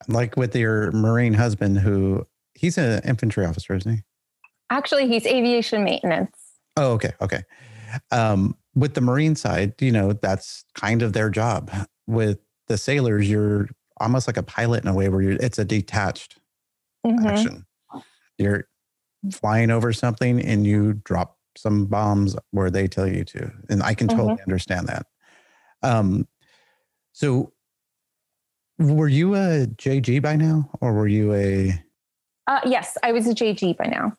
like with your marine husband who he's an infantry officer, isn't he? Actually, he's aviation maintenance. Oh, okay, okay. Um, with the marine side, you know, that's kind of their job. With the sailors, you're almost like a pilot in a way where you're, it's a detached mm-hmm. action. You're flying over something and you drop some bombs where they tell you to, and I can totally mm-hmm. understand that. Um, so, were you a JG by now, or were you a uh, yes, I was a JG by now.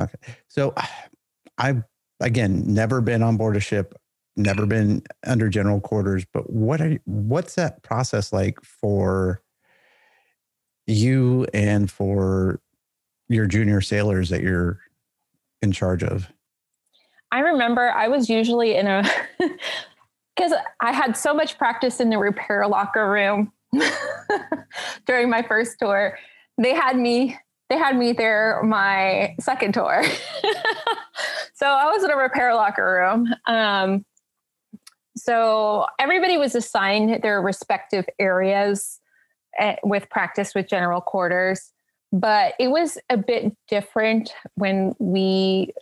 Okay. So I've, again, never been on board a ship, never been under general quarters, but what are, what's that process like for you and for your junior sailors that you're in charge of? I remember I was usually in a, because I had so much practice in the repair locker room during my first tour. They had me they had me there my second tour. so I was in a repair locker room. Um, so everybody was assigned their respective areas at, with practice with general quarters, but it was a bit different when we,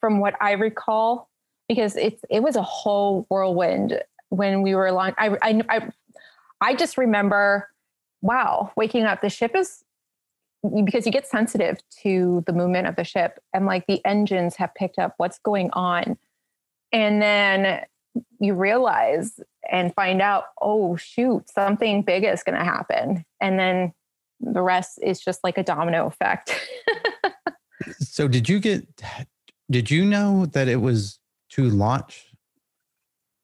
from what I recall, because it's it was a whole whirlwind when we were along. I I I, I just remember, wow, waking up. The ship is because you get sensitive to the movement of the ship and like the engines have picked up what's going on. And then you realize and find out, oh, shoot, something big is going to happen. And then the rest is just like a domino effect. so, did you get, did you know that it was to launch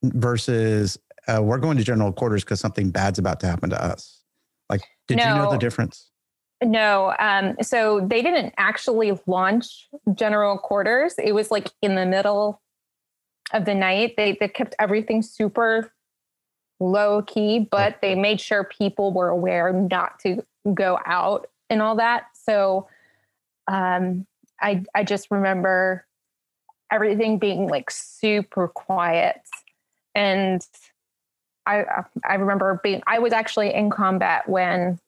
versus uh, we're going to general quarters because something bad's about to happen to us? Like, did no. you know the difference? No. Um, so they didn't actually launch general quarters. It was like in the middle of the night. They, they kept everything super low key, but they made sure people were aware not to go out and all that. So um, I I just remember everything being like super quiet, and I I remember being I was actually in combat when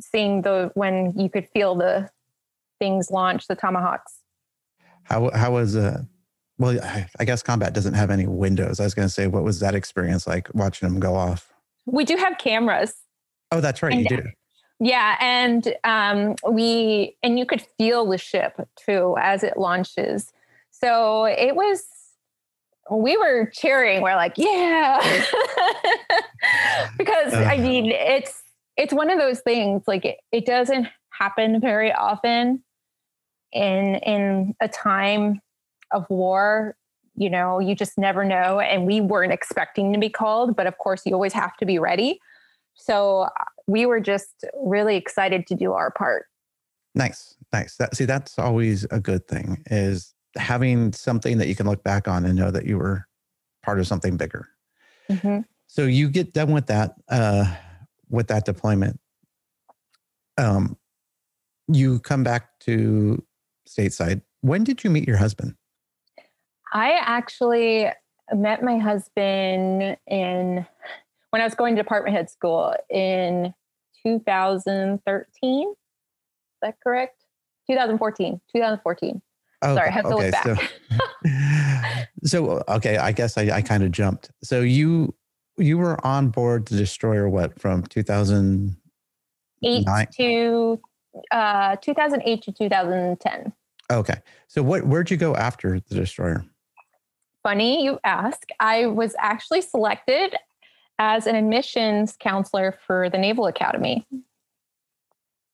seeing the when you could feel the things launch the tomahawks. How how was uh well I, guess combat doesn't have any windows. I was going to say what was that experience like watching them go off? We do have cameras. Oh, that's right, and, you do. Yeah, and um, we and you could feel the ship too as it launches. So it was we were cheering. We're like, yeah, because I mean, it's it's one of those things like it, it doesn't happen very often in in a time of war. You know you just never know and we weren't expecting to be called but of course you always have to be ready. So we were just really excited to do our part. Nice nice. That see that's always a good thing is having something that you can look back on and know that you were part of something bigger. Mm-hmm. so you get done with that uh with that deployment, um, you come back to stateside. When did you meet your husband? I actually met my husband in when I was going to department head school in 2013. Is that correct? 2014. 2014. Oh, Sorry, I have to okay, look back. So, so okay, I guess I, I kind of jumped. So you you were on board the destroyer what from 2008 to uh 2008 to 2010 okay. So what where'd you go after the destroyer? Funny you ask. I was actually selected as an admissions counselor for the naval academy.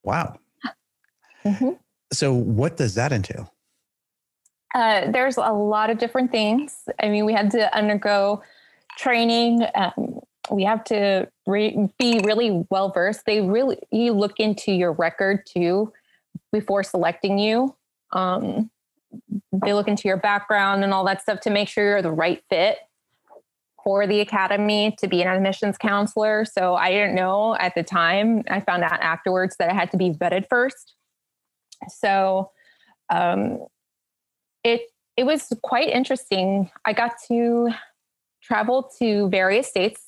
Wow. Mm-hmm. so what does that entail? Uh, there's a lot of different things. I mean we had to undergo training. Um, we have to re- be really well versed. They really you look into your record too before selecting you. Um, they look into your background and all that stuff to make sure you're the right fit for the academy to be an admissions counselor. So I didn't know at the time. I found out afterwards that I had to be vetted first. So um, it it was quite interesting. I got to traveled to various states.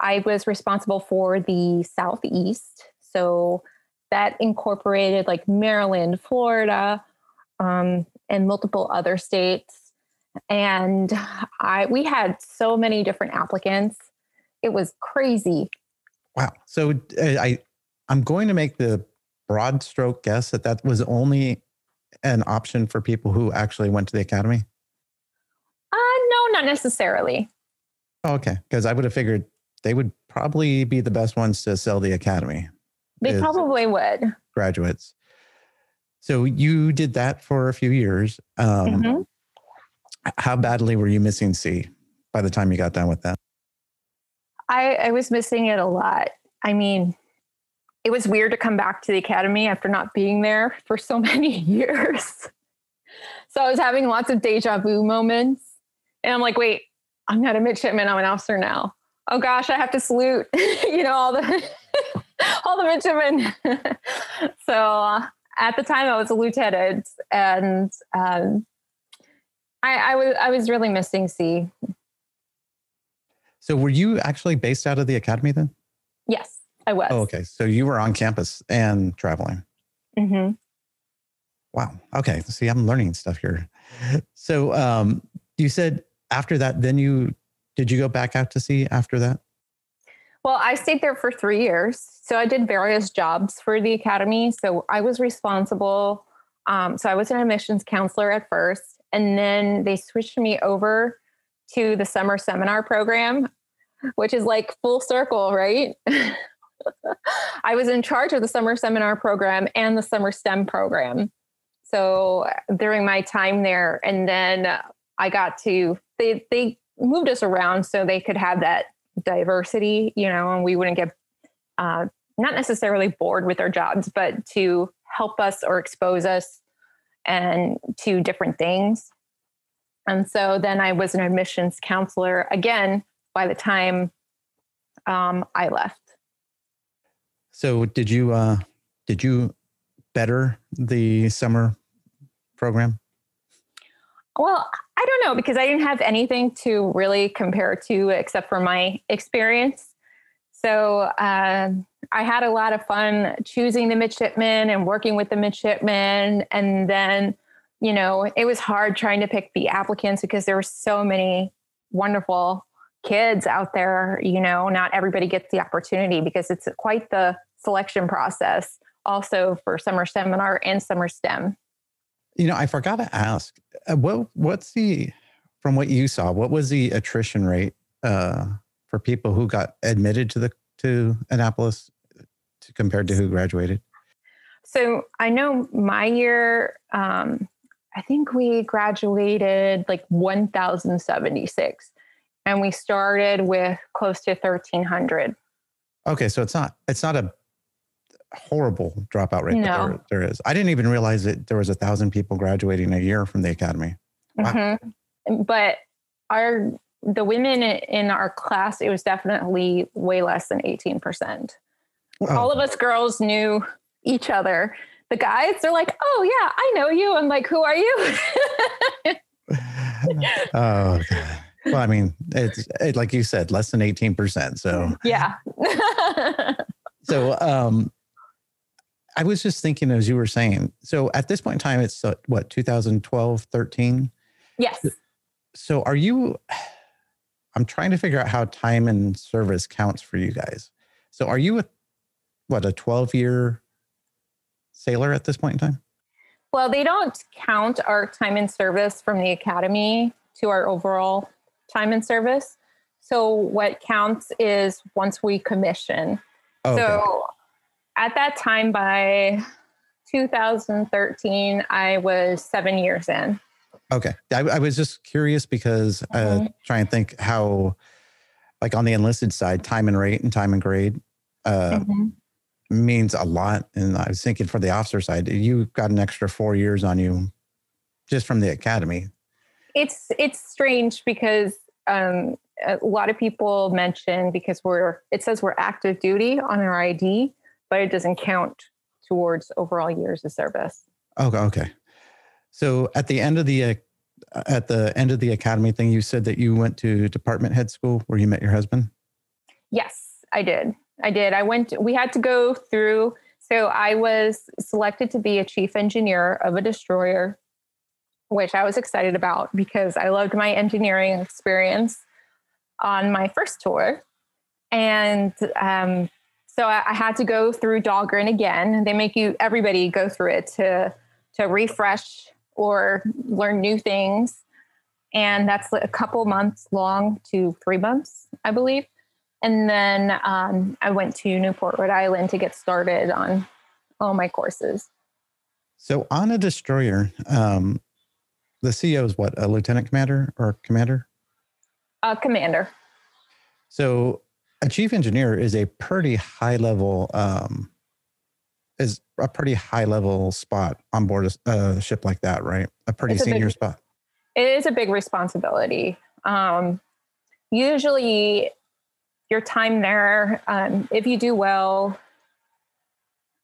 I was responsible for the Southeast. So that incorporated like Maryland, Florida, um, and multiple other states. And I we had so many different applicants. It was crazy. Wow. So uh, I I'm going to make the broad stroke guess that that was only an option for people who actually went to the academy. Uh no, not necessarily. Oh, okay, because I would have figured they would probably be the best ones to sell the academy. They probably would. Graduates. So you did that for a few years. Um, mm-hmm. How badly were you missing sea by the time you got done with that? I, I was missing it a lot. I mean, it was weird to come back to the academy after not being there for so many years. so I was having lots of deja vu moments. And I'm like, wait, I'm not a midshipman. I'm an officer now. Oh gosh, I have to salute, you know, all the all the midshipmen. so uh, at the time, I was a lieutenant, and um, I, I was I was really missing sea. So, were you actually based out of the academy then? Yes, I was. Oh, okay. So you were on campus and traveling. Mm-hmm. Wow. Okay. See, I'm learning stuff here. So, um, you said after that, then you did you go back out to sea after that? Well, I stayed there for three years. So I did various jobs for the academy. So I was responsible. Um, so I was an admissions counselor at first, and then they switched me over to the summer seminar program, which is like full circle, right? I was in charge of the summer seminar program and the summer STEM program. So during my time there, and then I got to they they moved us around so they could have that diversity, you know, and we wouldn't get uh, not necessarily bored with our jobs, but to help us or expose us and to different things. And so then I was an admissions counselor again by the time um, I left. So did you uh, did you better the summer program? Well, I don't know because I didn't have anything to really compare to except for my experience. So uh, I had a lot of fun choosing the midshipmen and working with the midshipmen. And then, you know, it was hard trying to pick the applicants because there were so many wonderful kids out there. You know, not everybody gets the opportunity because it's quite the selection process also for summer seminar and summer STEM. You know, I forgot to ask, uh, what what's the from what you saw, what was the attrition rate uh, for people who got admitted to the to Annapolis to, compared to who graduated? So I know my year, um, I think we graduated like 1,076, and we started with close to 1,300. Okay, so it's not it's not a horrible dropout rate. No. There, there is. I didn't even realize that there was a thousand people graduating a year from the academy. Wow. Mm-hmm. But our the women in our class, it was definitely way less than 18%. Oh. All of us girls knew each other. The guys, they're like, oh, yeah, I know you. I'm like, who are you? oh, God. Well, I mean, it's it, like you said, less than 18%. So, yeah. so, um, I was just thinking as you were saying. So at this point in time, it's uh, what 2012, 13. Yes. So are you? I'm trying to figure out how time and service counts for you guys. So are you a what a 12 year sailor at this point in time? Well, they don't count our time in service from the academy to our overall time in service. So what counts is once we commission. okay. So at that time, by 2013, I was seven years in. Okay. I, I was just curious because uh, mm-hmm. uh, try and think how, like on the enlisted side, time and rate and time and grade uh, mm-hmm. means a lot. And I was thinking for the officer side, you got an extra four years on you just from the academy. It's it's strange because um, a lot of people mention because we're it says we're active duty on our ID, but it doesn't count towards overall years of service. Okay. Okay. So at the end of the uh, at the end of the academy thing, you said that you went to department head school where you met your husband. Yes, I did. I did. I went. We had to go through. So I was selected to be a chief engineer of a destroyer, which I was excited about because I loved my engineering experience on my first tour, and um, so I, I had to go through Dahlgren again. They make you everybody go through it to to refresh or learn new things. And that's a couple months long to three months, I believe. And then um, I went to Newport, Rhode Island to get started on all my courses. So on a destroyer, um, the CEO is what, a lieutenant commander or commander? A commander. So a chief engineer is a pretty high level um, is a pretty high level spot on board a, a ship like that, right? A pretty senior big, spot. It is a big responsibility. Um, usually, your time there, um, if you do well,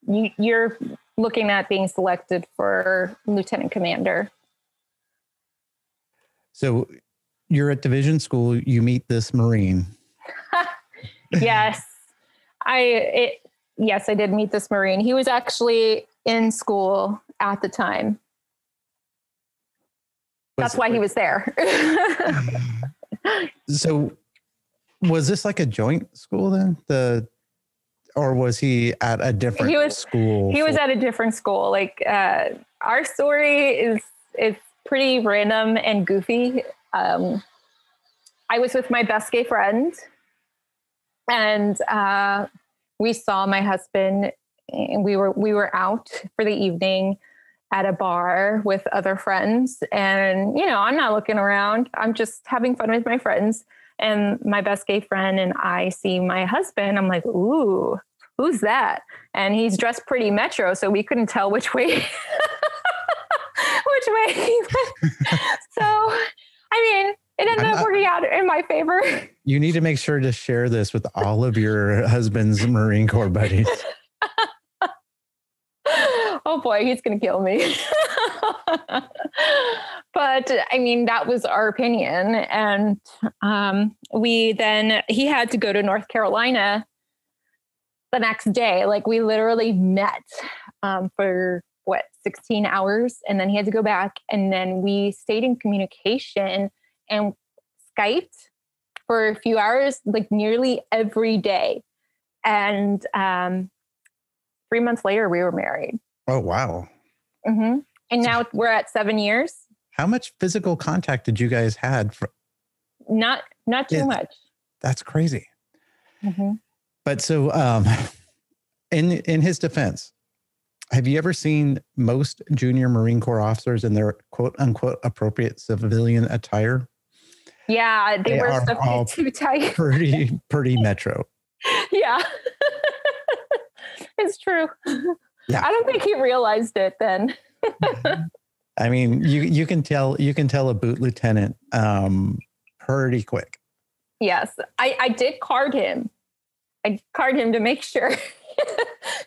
you, you're looking at being selected for lieutenant commander. So you're at division school. You meet this Marine yes. I it yes, I did meet this Marine. He was actually in school at the time. That's why he was there. so was this like a joint school then? The or was he at a different He was- school? he was at a different school. Like uh, our story is is pretty random and goofy. Um, I was with my best gay friend, and uh, we saw my husband. And we were we were out for the evening at a bar with other friends, and you know I'm not looking around. I'm just having fun with my friends. And my best gay friend and I see my husband. I'm like, ooh, who's that? And he's dressed pretty metro, so we couldn't tell which way which way he went. so I mean, it ended I'm up working out in my favor. you need to make sure to share this with all of your husband's Marine Corps buddies. oh boy, he's gonna kill me. but I mean, that was our opinion, and um, we then he had to go to North Carolina the next day. Like we literally met um, for what 16 hours, and then he had to go back, and then we stayed in communication and Skyped for a few hours, like nearly every day, and um, three months later we were married. Oh wow. hmm And now we're at seven years. How much physical contact did you guys had? For, Not not too much. that's crazy. Mhm. But so, um, in in his defense, have you ever seen most junior Marine Corps officers in their quote unquote appropriate civilian attire? Yeah, they, They were are stuff all- too tight. Pretty pretty metro. yeah, it's true. Yeah. I don't think he realized it then. I mean, you you can tell you can tell a boot lieutenant um, pretty quick. Yes, I, I did card him. I card him to make sure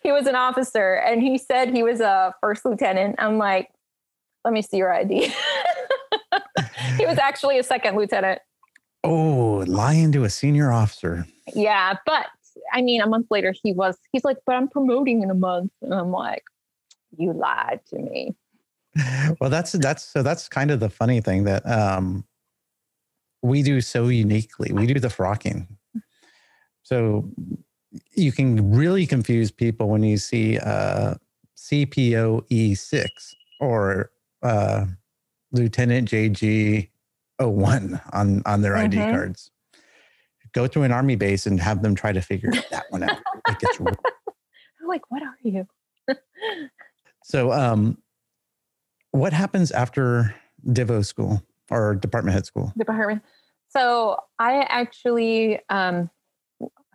he was an officer, and he said he was a first lieutenant. I'm like, let me see your ID. He was actually a second lieutenant. Oh, lying to a senior officer. Yeah, but I mean, a month later, he was. He's like, but I'm promoting in a month, and I'm like, you lied to me. Well, that's that's so that's kind of the funny thing that um, we do so uniquely. We do the frocking, so you can really confuse people when you see uh, CPO E6 or uh, Lieutenant JG 01 on on their ID Mhm. cards. Go to an army base and have them try to figure that one out. It gets real I'm like, what are you? So, um, what happens after Divo school or department head school? department. So I actually um,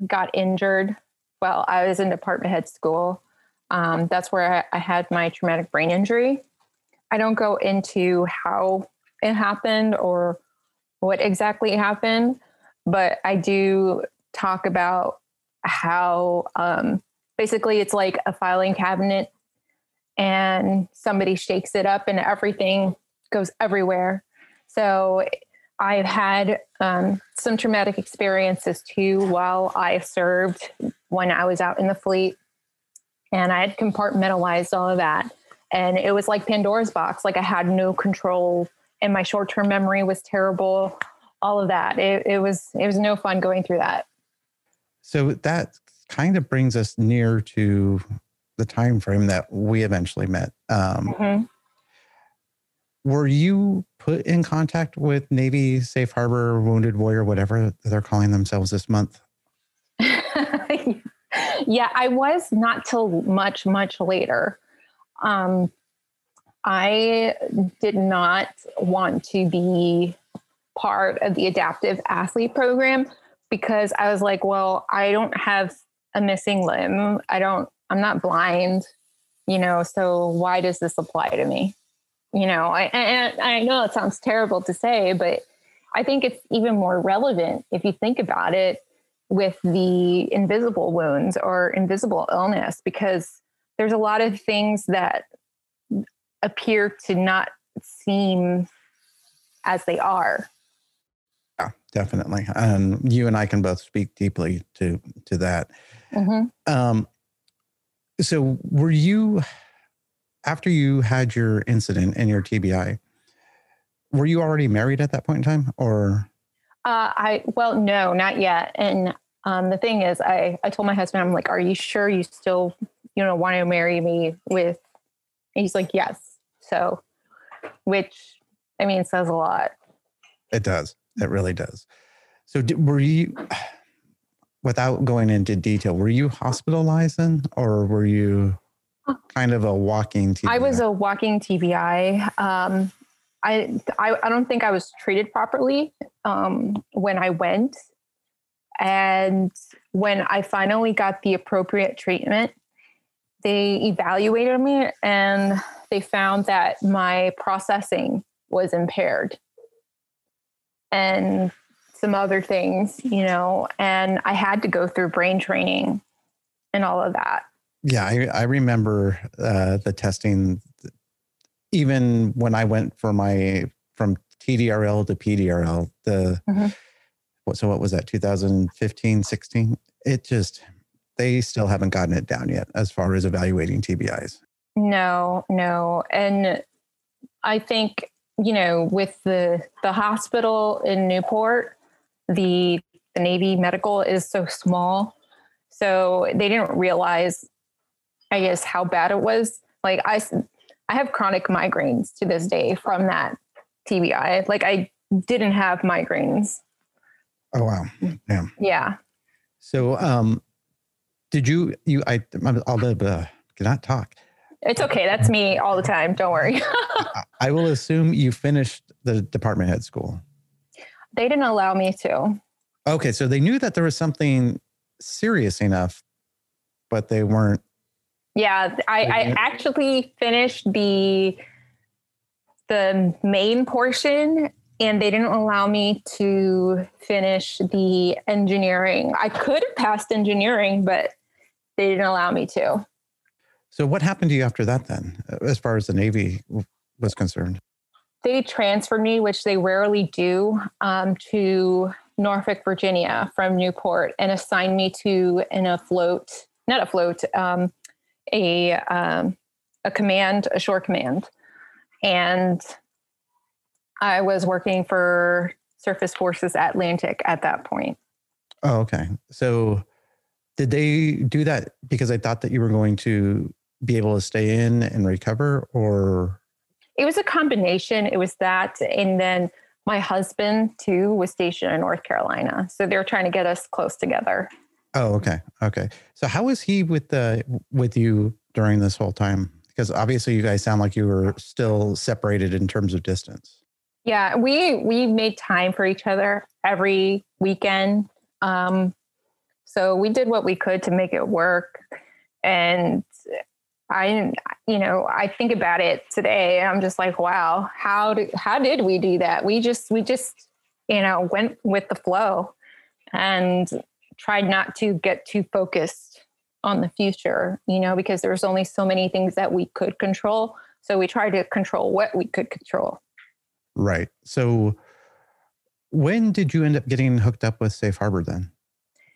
got injured while I was in department head school. Um, that's where I, I had my traumatic brain injury. I don't go into how it happened or what exactly happened, but I do talk about how um, basically it's like a filing cabinet and somebody shakes it up and everything goes everywhere. So I've had um, some traumatic experiences too while I served when I was out in the fleet. And I had compartmentalized all of that. And it was like Pandora's box. Like I had no control and my short term memory was terrible. All of that. It, it was it was no fun going through that. So that kind of brings us near to the time frame that we eventually met. Um, Mhm. were you put in contact with Navy Safe Harbor Wounded Warrior, whatever they're calling themselves this month? yeah, I was not till much, much later. Um, I did not want to be part of the adaptive athlete program because I was like, well, I don't have a missing limb. I don't, I'm not blind, you know, so why does this apply to me? You know, I, and I know it sounds terrible to say, but I think it's even more relevant if you think about it with the invisible wounds or invisible illness because there's a lot of things that appear to not seem as they are. Yeah, definitely. And you and I can both speak deeply to to that. Mhm. Um, so were you after you had your incident and your TBI? Were you already married at that point in time, or Uh, I well, no, not yet. And um, the thing is, I I told my husband, I'm like, "Are you sure you still, you know, want to marry me?" With, and he's like, "Yes." So, which I mean, says a lot. It does. It really does. So, were you, without going into detail, were you hospitalized then, or were you kind of a walking TBI? I was a walking TBI. Um, I, I I don't think I was treated properly um, when I went, and when I finally got the appropriate treatment, they evaluated me and they found that my processing was impaired and some other things, you know, and I had to go through brain training and all of that. Yeah, I, I remember uh, the testing. Even when I went for my from TDRL to PDRL, the Mhm. what so what was that 2015 16 it just they still haven't gotten it down yet as far as evaluating TBIs. No, no. And I think, you know, with the the hospital in Newport, the the Navy medical is so small. So they didn't realize I guess how bad it was. Like I I have chronic migraines to this day from that TBI. Like I didn't have migraines. Oh wow. Yeah. Yeah. So um did you you I I'll uh, cannot talk. It's okay. That's me all the time. Don't worry. I- I will assume you finished the department head school. they didn't allow me to. Okay, so they knew that there was something serious enough, but they weren't. Yeah, I, I actually finished the the main portion and they didn't allow me to finish the engineering. I could have passed engineering, but they didn't allow me to. So what happened to you after that then, as far as the Navy was concerned? They transferred me, which they rarely do, um, to Norfolk, Virginia from Newport and assigned me to an afloat, not afloat, um, a, um, a command, a shore command. And I was working for Surface Forces Atlantic at that point. Oh, okay. So did they do that because they thought that you were going to be able to stay in and recover, or It was a combination. It was that. And then my husband, too, was stationed in North Carolina. So they were trying to get us close together. oh, okay, okay. So how was he with the with you during this whole time? Because obviously you guys sound like you were still separated in terms of distance. Yeah, we we made time for each other every weekend. Um, so we did what we could to make it work. And I, you know, I think about it today, and I'm just like, wow, how did how did we do that? We just we just you know went with the flow and tried not to get too focused on the future, you know, because there's only so many things that we could control. So we tried to control what we could control. Right. So when did you end up getting hooked up with Safe Harbor then?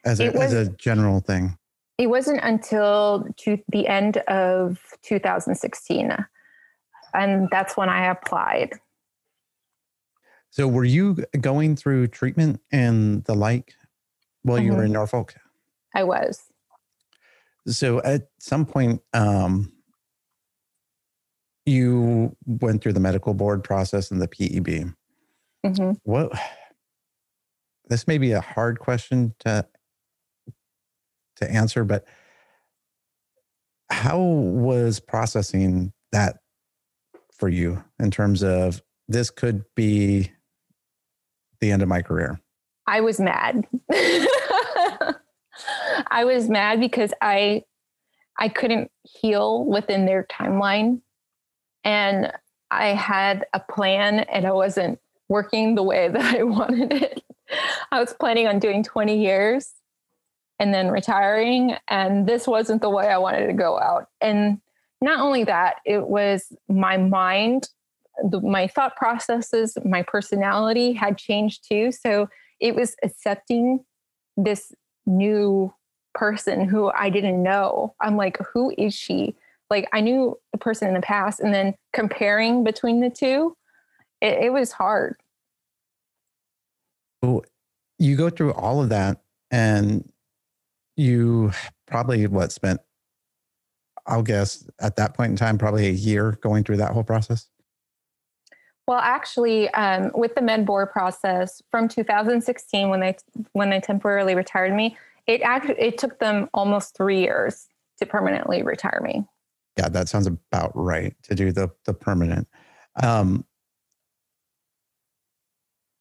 As a, It as was- a general thing. It wasn't until to the end of 2016. And that's when I applied. So were you going through treatment and the like while you were in Norfolk? I was. So at some point, um, you went through the medical board process and the PEB. hmm What? This may be a hard question to to answer, but how was processing that for you in terms of this could be the end of my career? I was mad. I was mad because I I couldn't heal within their timeline. And I had a plan and I wasn't working the way that I wanted it. I was planning on doing 20 years and then retiring. And this wasn't the way I wanted to go out. And not only that, it was my mind, the, my thought processes, my personality had changed too. So it was accepting this new person who I didn't know. I'm like, who is she? Like I knew the person in the past, and then comparing between the two, it, it was hard. you go through all of that and you probably what spent I'll guess at that point in time, probably a year going through that whole process? Well, actually, um, with the MedBoard process from 2016, when they when they temporarily retired me, it actually it took them almost three years to permanently retire me. Yeah, that sounds about right to do the the permanent. Um,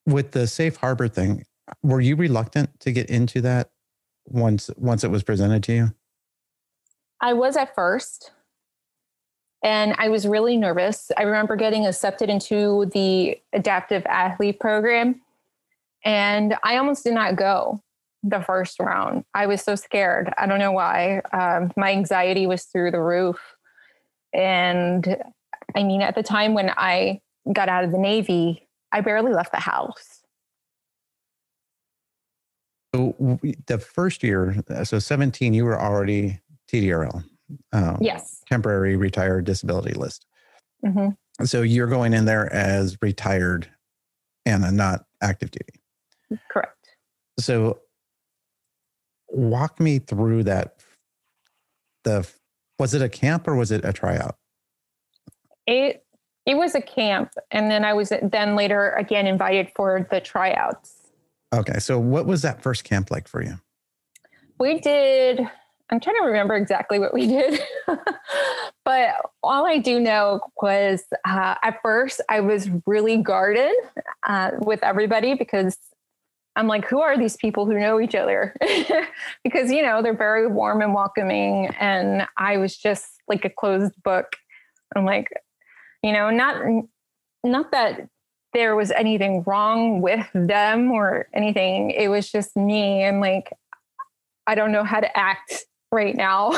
with the safe harbor thing, were you reluctant to get into that once once it was presented to you? I was at first, and I was really nervous. I remember getting accepted into the adaptive athlete program, and I almost did not go the first round. I was so scared. I don't know why. Um, my anxiety was through the roof. And I mean, at the time when I got out of the Navy, I barely left the house. So the first year, so 17, you were already TDRL. Um, yes. Temporary retired disability list. Mm-hmm. So you're going in there as retired and not active duty. Correct. So walk me through that. The was it a camp or was it a tryout? It it was a camp, and then I was then later again invited for the tryouts. Okay, so what was that first camp like for you? We did I'm trying to remember exactly what we did, but all I do know was uh, at first I was really guarded uh, with everybody because I'm like, who are these people who know each other? because, you know, they're very warm and welcoming. And I was just like a closed book. I'm like, you know, not, not that there was anything wrong with them or anything. It was just me. And like, I don't know how to act right now.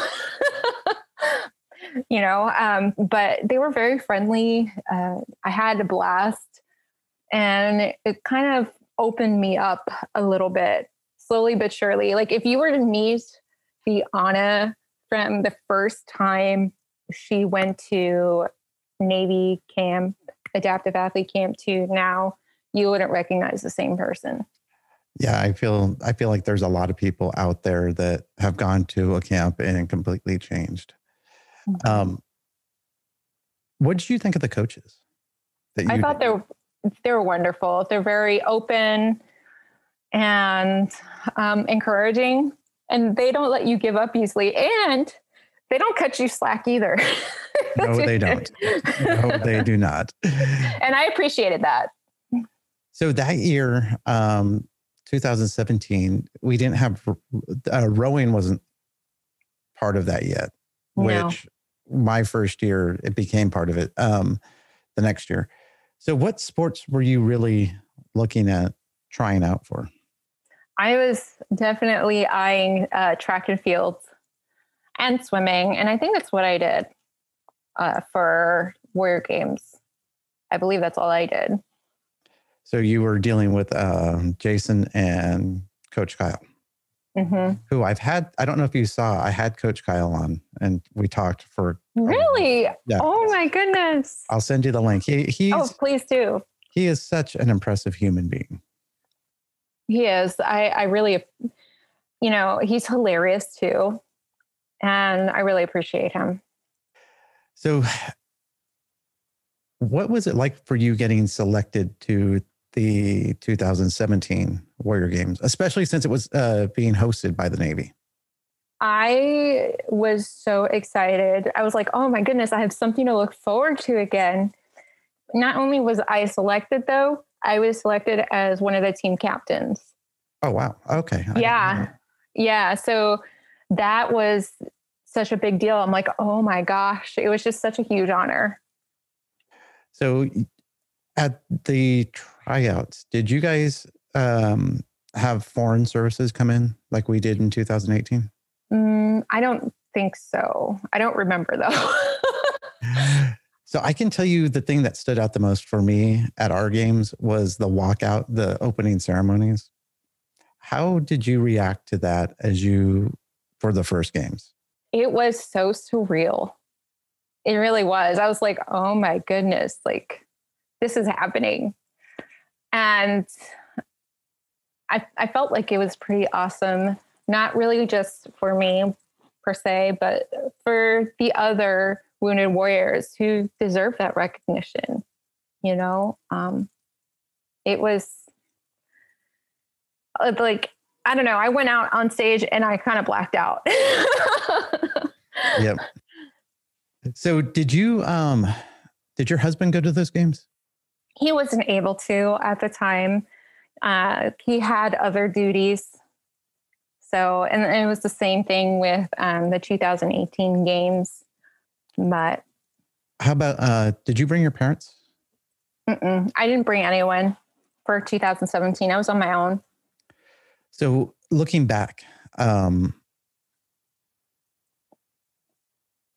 you know, um, but they were very friendly. Uh, I had a blast and it kind of opened me up a little bit, slowly but surely. Like if you were to meet the Anna from the first time she went to Navy camp, adaptive athlete camp to now, you wouldn't recognize the same person. Yeah, I feel I feel like there's a lot of people out there that have gone to a camp and completely changed. Mm-hmm. Um, what did you think of the coaches? I thought they're they're wonderful. They're very open and um, encouraging, and they don't let you give up easily, and they don't cut you slack either. no, they don't. No, they do not. And I appreciated that. So that year, um, 2017, we didn't have uh, rowing wasn't part of that yet, no. which my first year it became part of it. Um, the next year. So, what sports were you really looking at trying out for? I was definitely eyeing uh, track and field and swimming, and I think that's what I did uh, for Warrior Games. I believe that's all I did. So you were dealing with uh, Jason and Coach Kyle, mm-hmm. who I've had. I don't know if you saw. I had Coach Kyle on, and we talked for. Really? yeah. Oh my goodness! I'll send you the link. He, he's, oh, please do. He is such an impressive human being. He is. I, I really, you know, he's hilarious too, and I really appreciate him. So, what was it like for you getting selected to the 2017 Warrior Games, especially since it was uh, being hosted by the Navy? I was so excited. I was like, oh my goodness, I have something to look forward to again. Not only was I selected, though, I was selected as one of the team captains. Oh, wow. Okay. yeah. Yeah. So that was such a big deal. I'm like, oh my gosh, it was just such a huge honor. So at the tryouts, did you guys um, have foreign services come in like we did in 2018? Mm, I don't think so. I don't remember though. so I can tell you the thing that stood out the most for me at our games was the walkout, the opening ceremonies. How did you react to that as you for the first games? It was so surreal. It really was. I was like, oh my goodness, like this is happening. And I, I felt like it was pretty awesome. Not really just for me per se, but for the other wounded warriors who deserve that recognition. You know, um, it was uh, like I don't know. I went out on stage and I kind of blacked out. yep. So did you um did your husband go to those games? He wasn't able to at the time. Uh, he had other duties. So, and, and, it was the same thing with um, the 2018 games. But how about, uh, did you bring your parents? Mm-mm, I didn't bring anyone for 2017. I was on my own. So, looking back, um,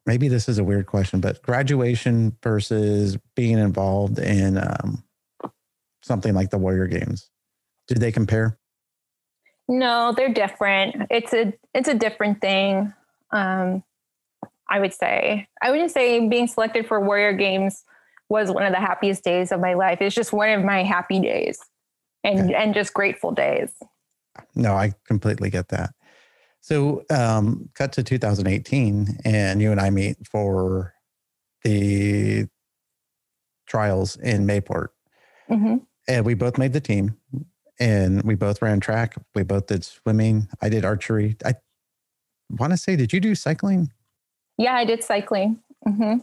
maybe this is a weird question, but graduation versus being involved in um, something like the Warrior Games, do they compare? No, they're different. It's a it's a different thing. Um, I would say. I wouldn't say being selected for Warrior Games was one of the happiest days of my life. It's just one of my happy days, and okay. and just grateful days. No, I completely get that. So, um, cut to 2018, and you and I meet for the trials in Mayport. Mm-hmm. And we both made the team, and we both ran track. We both did swimming. I did archery. I want to say, did you do cycling? Yeah, I did cycling. Mm-hmm.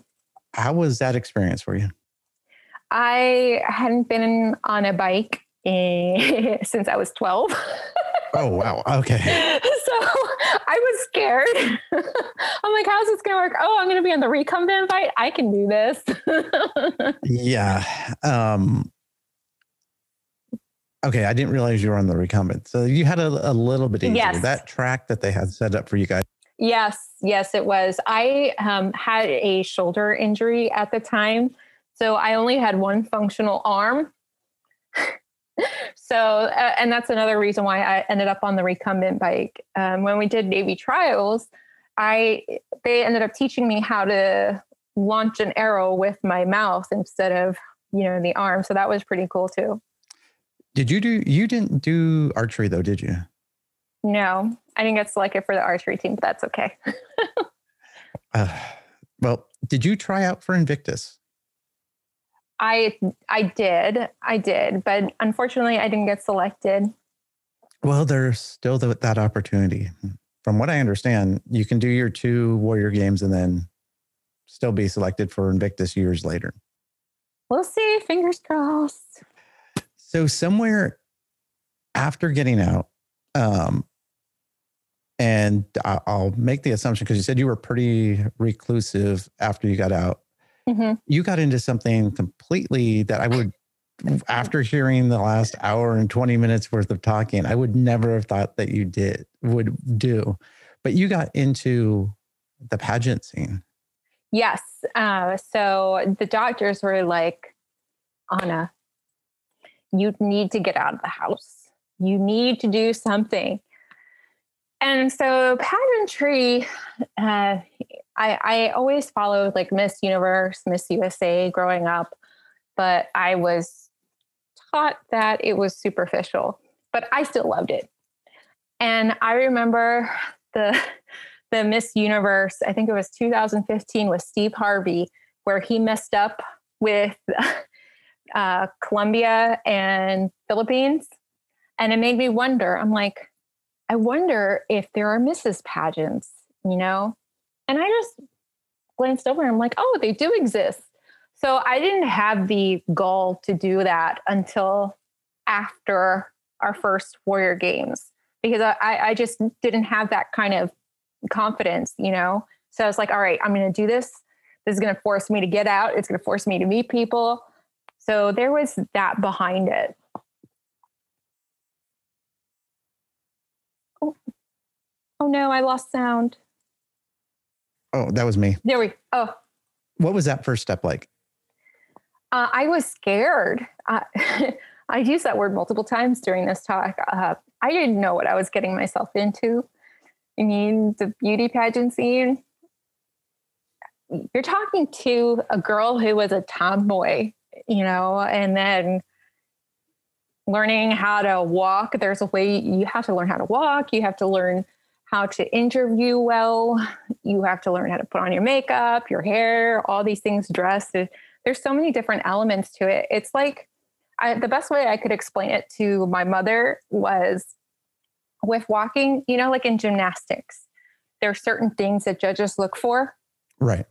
How was that experience for you? I hadn't been on a bike in, since I was 12. oh, wow. Okay. So I was scared. I'm like, how's this going to work? Oh, I'm going to be on the recumbent bike. I can do this. yeah. Um, okay. I didn't realize you were on the recumbent. So you had a, a little bit easier. Yes. That track that they had set up for you guys. Yes. Yes, it was. I um, had a shoulder injury at the time. So I only had one functional arm. So, uh, and that's another reason why I ended up on the recumbent bike. Um, when we did Navy trials, I they ended up teaching me how to launch an arrow with my mouth instead of you know the arm. So that was pretty cool too. Did you do? You didn't do archery though, did you? No, I didn't get selected for the archery team, but that's okay. uh, well, did you try out for Invictus? I I did, I did, but unfortunately, I didn't get selected. Well, there's still the, that opportunity. From what I understand, you can do your two Warrior games and then still be selected for Invictus years later. We'll see. Fingers crossed. So somewhere after getting out, um, and I'll make the assumption because you said you were pretty reclusive after you got out. Mm-hmm. You got into something completely that I would, after hearing the last hour and 20 minutes worth of talking, I would never have thought that you did, would do. But you got into the pageant scene. Yes. Uh, so the doctors were like, Anna, you need to get out of the house. You need to do something. And so pageantry, uh, I, I always followed like Miss Universe, Miss USA growing up, but I was taught that it was superficial, but I still loved it. And I remember the the Miss Universe, I think it was 2015 with Steve Harvey, where he messed up with uh, Colombia and Philippines. And it made me wonder, I'm like, I wonder if there are Mrs. pageants, you know? And I just glanced over and I'm like, oh, they do exist. So I didn't have the goal to do that until after our first Warrior Games because I, I just didn't have that kind of confidence, you know? So I was like, all right, I'm going to do this. This is going to force me to get out. It's going to force me to meet people. So there was that behind it. Oh, oh no, I lost sound. Oh, that was me. There we. Oh. What was that first step like? Uh, I was scared. Uh, I used that word multiple times during this talk. Uh, I didn't know what I was getting myself into. I mean, the beauty pageant scene. You're talking to a girl who was a tomboy, you know, and then learning how to walk. There's a way you have to learn how to walk. You have to learn how to interview well. You have to learn how to put on your makeup, your hair, all these things, dress. There's so many different elements to it. It's like I, the best way I could explain it to my mother was with walking, you know, like in gymnastics, there are certain things that judges look for. Right.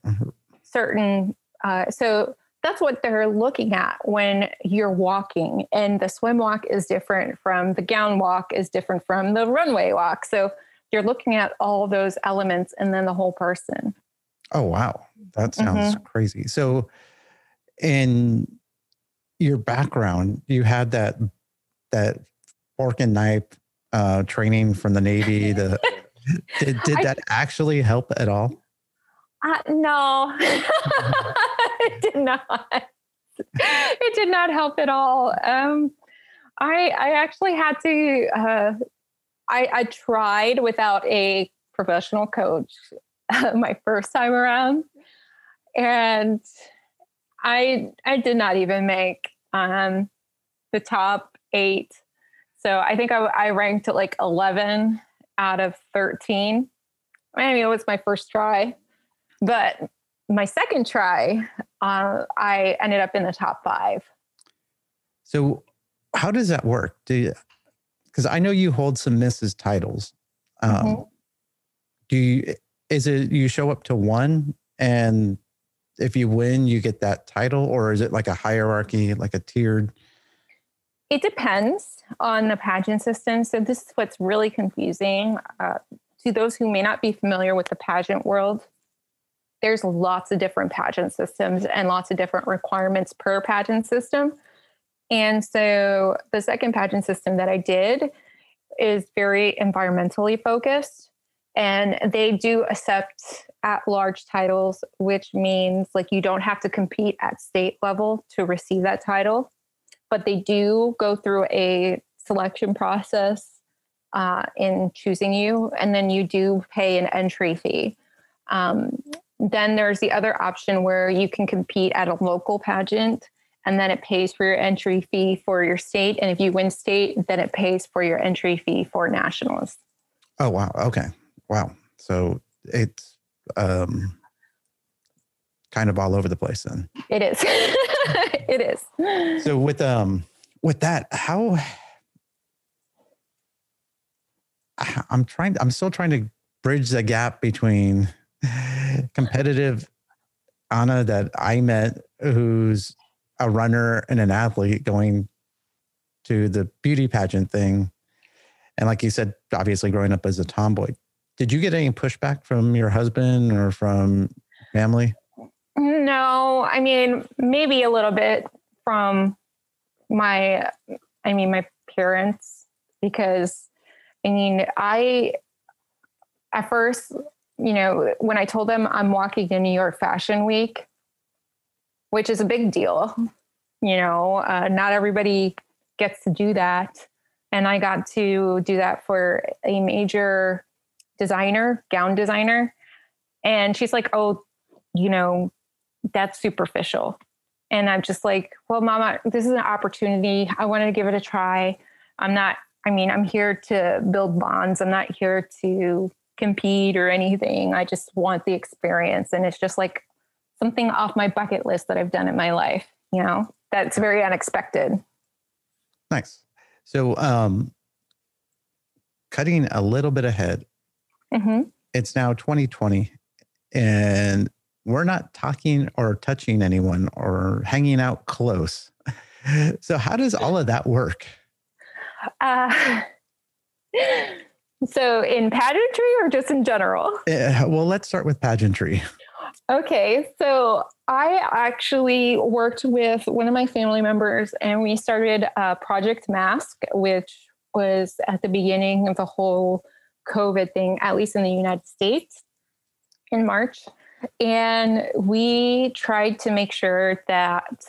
Certain, uh, so that's what they're looking at when you're walking. And the swim walk is different from the gown walk, is different from the runway walk. So you're looking at all those elements and then the whole person. Oh, wow. That sounds mm-hmm. crazy. So, in your background, you had that, that fork and knife uh, training from the Navy. The, did, did that I, actually help at all? Uh, no, it did not. It did not help at all. Um, I I actually had to. Uh, I, I tried without a professional coach my first time around, and I I did not even make um, the top eight. So I think I, I ranked at like eleven out of thirteen. I mean, it was my first try, but my second try, uh, I ended up in the top five. So, how does that work? Do you, because I know you hold some Mrs. titles. Um, mm-hmm. Do you? Is it you show up to one, and if you win, you get that title, or is it like a hierarchy, like a tiered? It depends on the pageant system. So this is what's really confusing uh, to those who may not be familiar with the pageant world there's lots of different pageant systems and lots of different requirements per pageant system. And so the second pageant system that I did is very environmentally focused. And they do accept at large titles, which means like you don't have to compete at state level to receive that title. But they do go through a selection process uh, in choosing you, and then you do pay an entry fee. Um, then there's the other option where you can compete at a local pageant and then it pays for your entry fee for your state. And if you win state, then it pays for your entry fee for nationals. Oh, wow. Okay. Wow. So it's um, kind of all over the place then. It is. it is. So with um with that, how I'm trying I'm still trying to bridge the gap between competitive Anna that I met who's a runner and an athlete going to the beauty pageant thing. And like you said, obviously growing up as a tomboy, did you get any pushback from your husband or from family? No, I mean, maybe a little bit from my, I mean, my parents, because I mean, I, at first, you know, when I told them I'm walking in New York Fashion Week, which is a big deal, you know, uh, not everybody gets to do that. And I got to do that for a major designer, gown designer. And she's like, oh, you know, that's superficial. And I'm just like, well, mama, this is an opportunity. I wanted to give it a try. I'm not, I mean, I'm here to build bonds. I'm not here to compete or anything. I just want the experience. And it's just like something off my bucket list that I've done in my life, you know, that's very unexpected. Nice. So, um, cutting a little bit ahead, mm-hmm. it's now 2020 and we're not talking or touching anyone or hanging out close. so, how does all of that work? Uh, so, in pageantry or just in general? Uh, well, let's start with pageantry. Okay, so I actually worked with one of my family members and we started Project Mask, which was at the beginning of the whole COVID thing, at least in the United States in March. And we tried to make sure that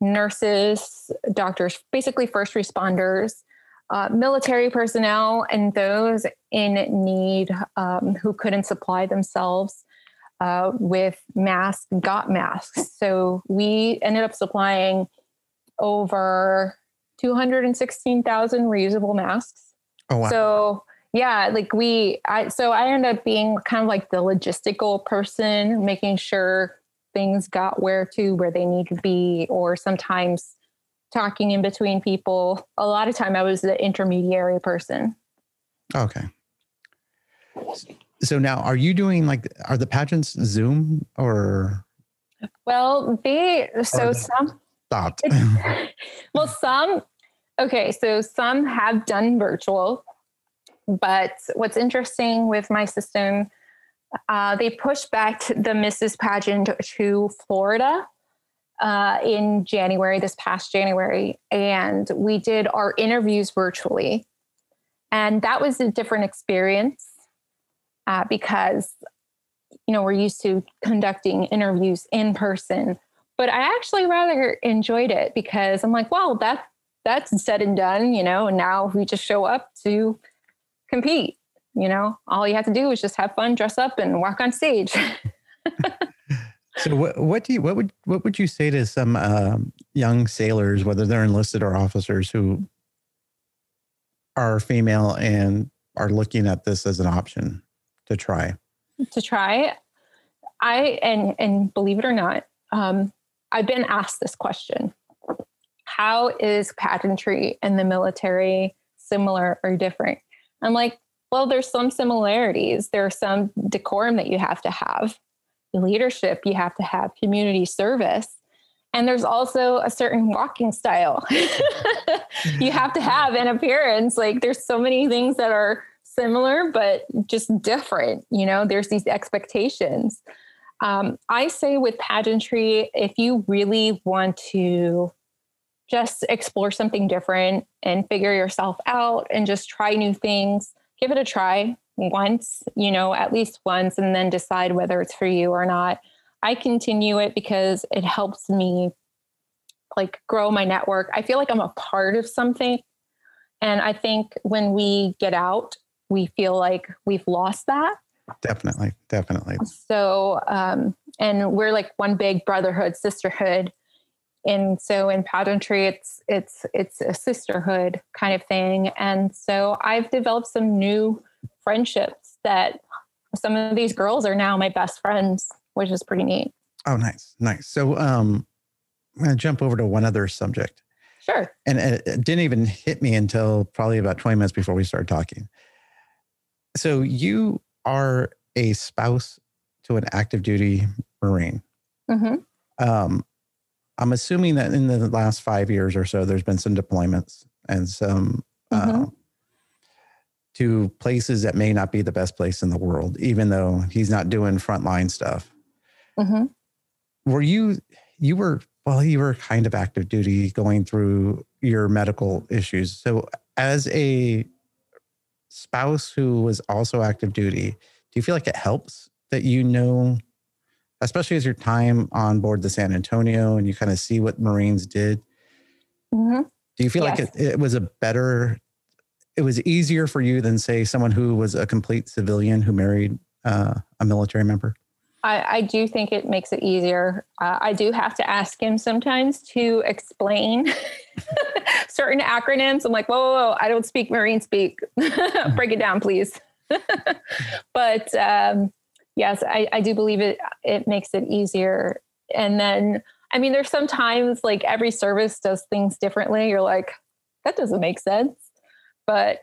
nurses, doctors, basically first responders, uh, military personnel and those in need um, who couldn't supply themselves uh, with masks got masks. So we ended up supplying over 216,000 reusable masks. Oh wow. So yeah, like we, I, so I ended up being kind of like the logistical person, making sure things got where to where they need to be, or sometimes talking in between people. A lot of time I was the intermediary person. okay. So now, are you doing like are the pageants Zoom or Well, they, so some, stopped? well, some, okay, so some have done virtual, but what's interesting with my system, uh, they pushed back the Mrs. Pageant to Florida uh, in January, this past January, and we did our interviews virtually. And that was a different experience uh, because, you know, we're used to conducting interviews in person but I actually rather enjoyed it because I'm like, well, that that's said and done, you know, and now we just show up to compete. You know, all you have to do is just have fun, dress up, and walk on stage. so what what do you what would what would you say to some um, young sailors, whether they're enlisted or officers, who are female and are looking at this as an option to try? to try. I and and believe it or not, um, I've been asked this question: How is pageantry and the military similar or different? I'm like, well, there's some similarities. There's some decorum that you have to have, leadership you have to have, community service, and there's also a certain walking style you have to have an appearance. Like there's so many things that are similar but just different you know there's these expectations. Um, i say with pageantry if you really want to just explore something different and figure yourself out and just try new things give it a try once you know at least once and then decide whether it's for you or not. I continue it because it helps me like grow my network. I feel like i'm a part of something and i think when we get out we feel like we've lost that. Definitely, definitely. So, um, and we're like one big brotherhood, sisterhood. And so in pageantry, it's it's it's a sisterhood kind of thing. And so I've developed some new friendships that some of these girls are now my best friends, which is pretty neat. Oh, nice, nice. So, um, I'm to jump over to one other subject, Sure. and it didn't even hit me until probably about 20 minutes before we started talking. So, you are a spouse to an active duty Marine. hmm Um, I'm assuming that in the last five years or so, there's been some deployments and some uh, Mhm. to places that may not be the best place in the world, even though he's not doing frontline stuff. hmm were you you were well you were kind of active duty going through your medical issues so as a spouse who was also active duty do you feel like it helps that you know especially as your time on board the san antonio and you kind of see what marines did? Hmm do you feel Yes. like it, it was a better it was easier for you than say someone who was a complete civilian who married uh, a military member I, I do think it makes it easier. Uh, I do have to ask him sometimes to explain certain acronyms. I'm like, whoa, whoa, whoa, I don't speak Marine speak. Break it down, please. but um, yes, I, I do believe it. It makes it easier. And then, I mean, there's sometimes like every service does things differently. You're like, that doesn't make sense. But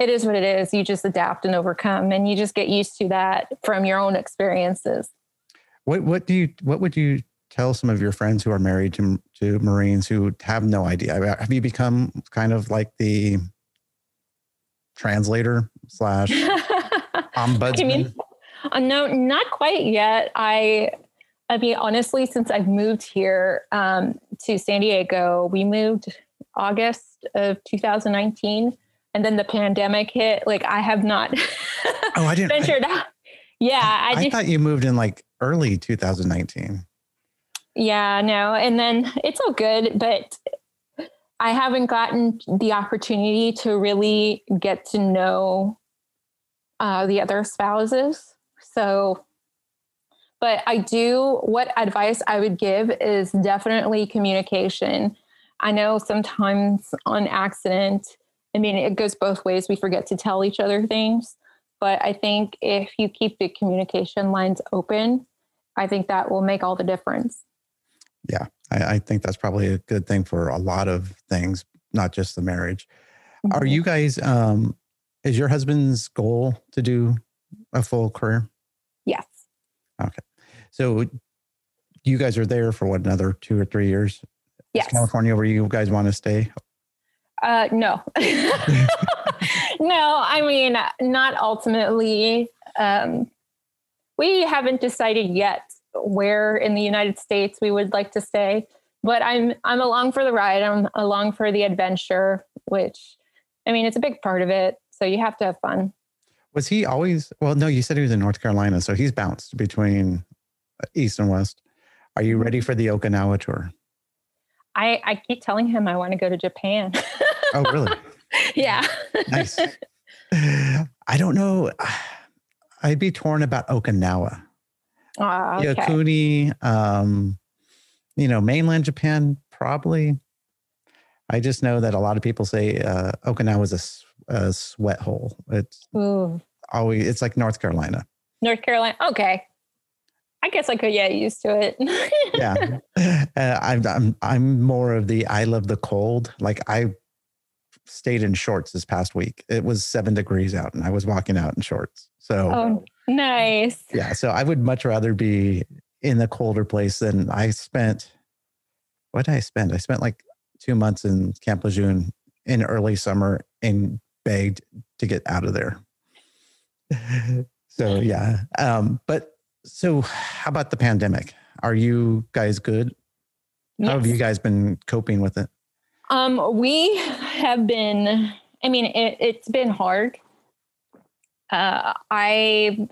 it is what it is. You just adapt and overcome, and you just get used to that from your own experiences. What what do you what would you tell some of your friends who are married to to Marines who have no idea? Have you become kind of like the translator slash ombudsman? I mean, uh, no, not quite yet. I, I mean, honestly, since I've moved here um, to San Diego, we moved August of 2019, and then the pandemic hit. Like, I have not oh, I didn't. I, out. Yeah, I, I just thought you moved in like early 2019. Yeah, no. And then it's all good, but I haven't gotten the opportunity to really get to know uh, the other spouses. So, but I do, what advice I would give is definitely communication. I know sometimes on accident, I mean, it goes both ways. We forget to tell each other things. But I think if you keep the communication lines open, I think that will make all the difference. Yeah, I, I think that's probably a good thing for a lot of things, not just the marriage. Mm-hmm. Are you guys, um, is your husband's goal to do a full career? Yes. Okay. So you guys are there for what, another two or three years? Yes. Is California where you guys want to stay? Uh, no. no, I mean, not ultimately. Um, we haven't decided yet where in the United States we would like to stay, but I'm I'm along for the ride. I'm along for the adventure, which I mean, it's a big part of it. So you have to have fun. Was he always? Well, no, you said he was in North Carolina, so he's bounced between east and west. Are you ready for the Okinawa tour? I I keep telling him I want to go to Japan. oh, really? yeah. nice. I don't know. I'd be torn about Okinawa. Uh, okay. Iwakuni, um, you know, mainland Japan, probably. I just know that a lot of people say uh, Okinawa is a, a sweat hole. It's Ooh. always, it's like North Carolina. North Carolina. Okay. I guess I could get used to it. yeah, uh, I'm, I'm I'm more of the I love the cold. Like I stayed in shorts this past week. It was seven degrees out, and I was walking out in shorts. So oh, nice. Yeah, so I would much rather be in the colder place than I spent. What did I spend? I spent like two months in Camp Lejeune in early summer and begged to get out of there. so yeah, um, but so, how about the pandemic? Are you guys good? Yes. How have you guys been coping with it? Um, we have been. I mean, it, has been hard. Uh, I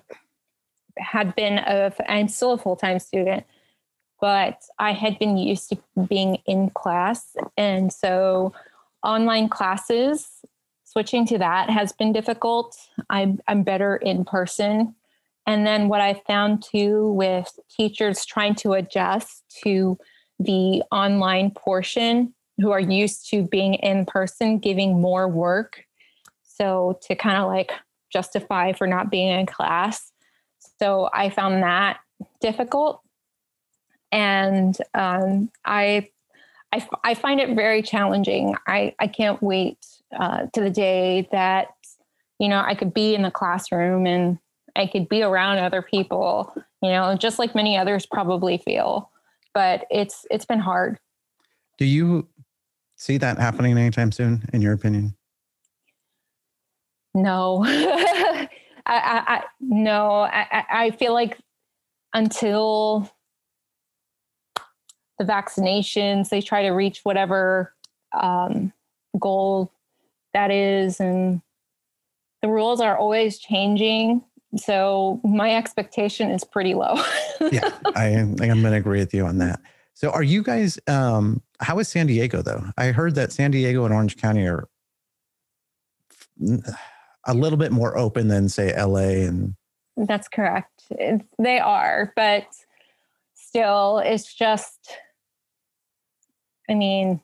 had been a. I'm still a full time student, but I had been used to being in class, and so online classes. Switching to that has been difficult. I'm I'm better in person and then what I found too with teachers trying to adjust to the online portion who are used to being in person, giving more work. So to kind of like justify for not being in class. So I found that difficult. And um, I, I, I, find it very challenging. I, I can't wait uh, to the day that, you know, I could be in the classroom and I could be around other people, you know, just like many others probably feel. But it's it's been hard. Do you see that happening anytime soon, in your opinion? No, I, I, I, no. I, I feel like until the vaccinations, they try to reach whatever um, goal that is, and the rules are always changing. So my expectation is pretty low. yeah, I I'm going to agree with you on that. So are you guys, um, how is San Diego though? I heard that San Diego and Orange County are a little bit more open than say LA and. That's correct. they are, but still it's just, I mean,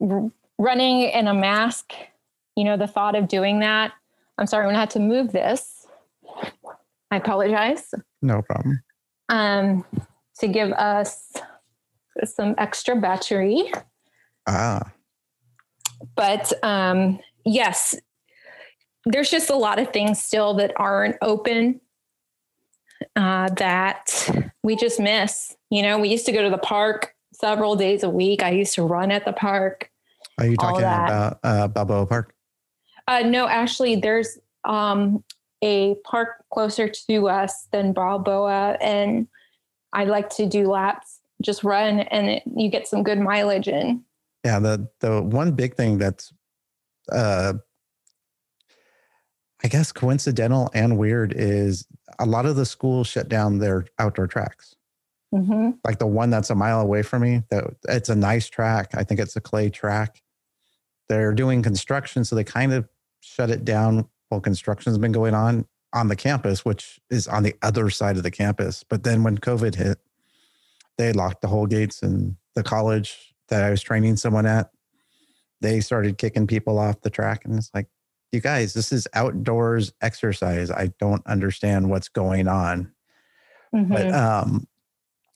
r- running in a mask, you know, the thought of doing that I'm sorry, I'm gonna have to move this. I apologize. No problem. Um, to give us some extra battery. Ah. But um, yes, there's just a lot of things still that aren't open uh, that we just miss. You know, we used to go to the park several days a week. I used to run at the park. Are you talking about uh, Balboa Park? Uh, no, actually, there's um, a park closer to us than Balboa, and I like to do laps, just run, and it, you get some good mileage in. Yeah, the the one big thing that's, uh, I guess, coincidental and weird is a lot of the schools shut down their outdoor tracks. Mm-hmm. Like the one that's a mile away from me, that it's a nice track. I think it's a clay track. They're doing construction, so they kind of shut it down while construction's been going on on the campus, which is on the other side of the campus. But then when COVID hit, they locked the whole gates and the college that I was training someone at, they started kicking people off the track. And it's like, you guys, this is outdoors exercise. I don't understand what's going on. Mhm. But um,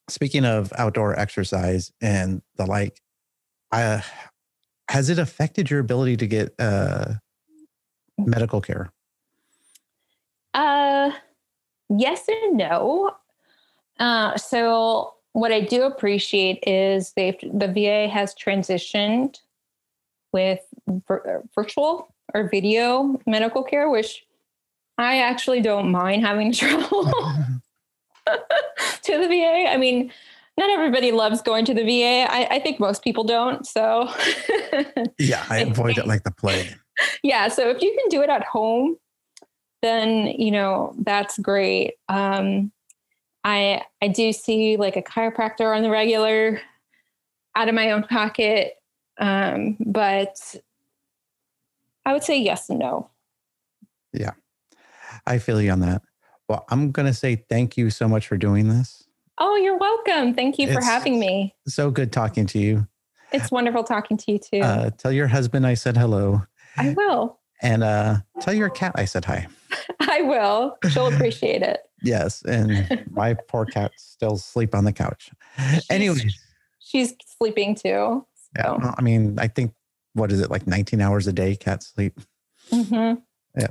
speaking of outdoor exercise and the like, uh, has it affected your ability to get uh, medical care? Uh, yes and no. Uh, so what I do appreciate is they the VA has transitioned with vir- virtual or video medical care, which I actually don't mind having to travel to the VA. I mean, not everybody loves going to the VA. I, I think most people don't. So yeah, I avoid it like the plague. yeah so if you can do it at home then you know that's great. Um i i do see like a chiropractor on the regular out of my own pocket. Um but i would say yes and no. Yeah, I feel you on that. Well, I'm going to say thank you so much for doing this. oh you're welcome. Thank you for It's- having me. So good talking to you. it's wonderful talking to you too. Uh, tell your husband I said hello. I will. And uh, tell your cat I said hi. i will she'll appreciate it Yes. And my poor cat still asleep on the couch. Anyways, she's sleeping too yeah, so. well, I mean, I think, what is it, like 19 hours a day cat sleep? Mm-hmm. Yeah.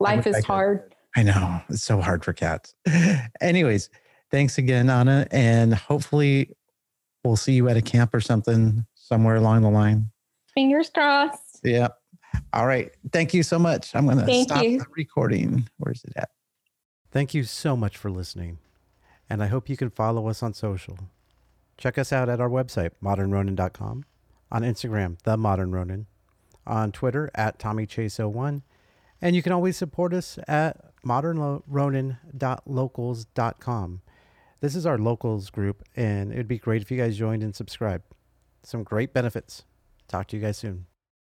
life I is hard I know. It's so hard for cats. Anyways, thanks again, Anna. And hopefully we'll see you at a camp or something somewhere along the line. fingers crossed Yeah. All right. Thank you so much. I'm going to stop you. the recording. Where's it at? Thank you so much for listening, and I hope you can follow us on social. Check us out at our website, modernronin.com, on Instagram, The Modern Ronin, on Twitter, at TommyChase01, and you can always support us at modernronin.locals.com. This is our locals group, and it'd be great if you guys joined and subscribed. Some great benefits. Talk to you guys soon.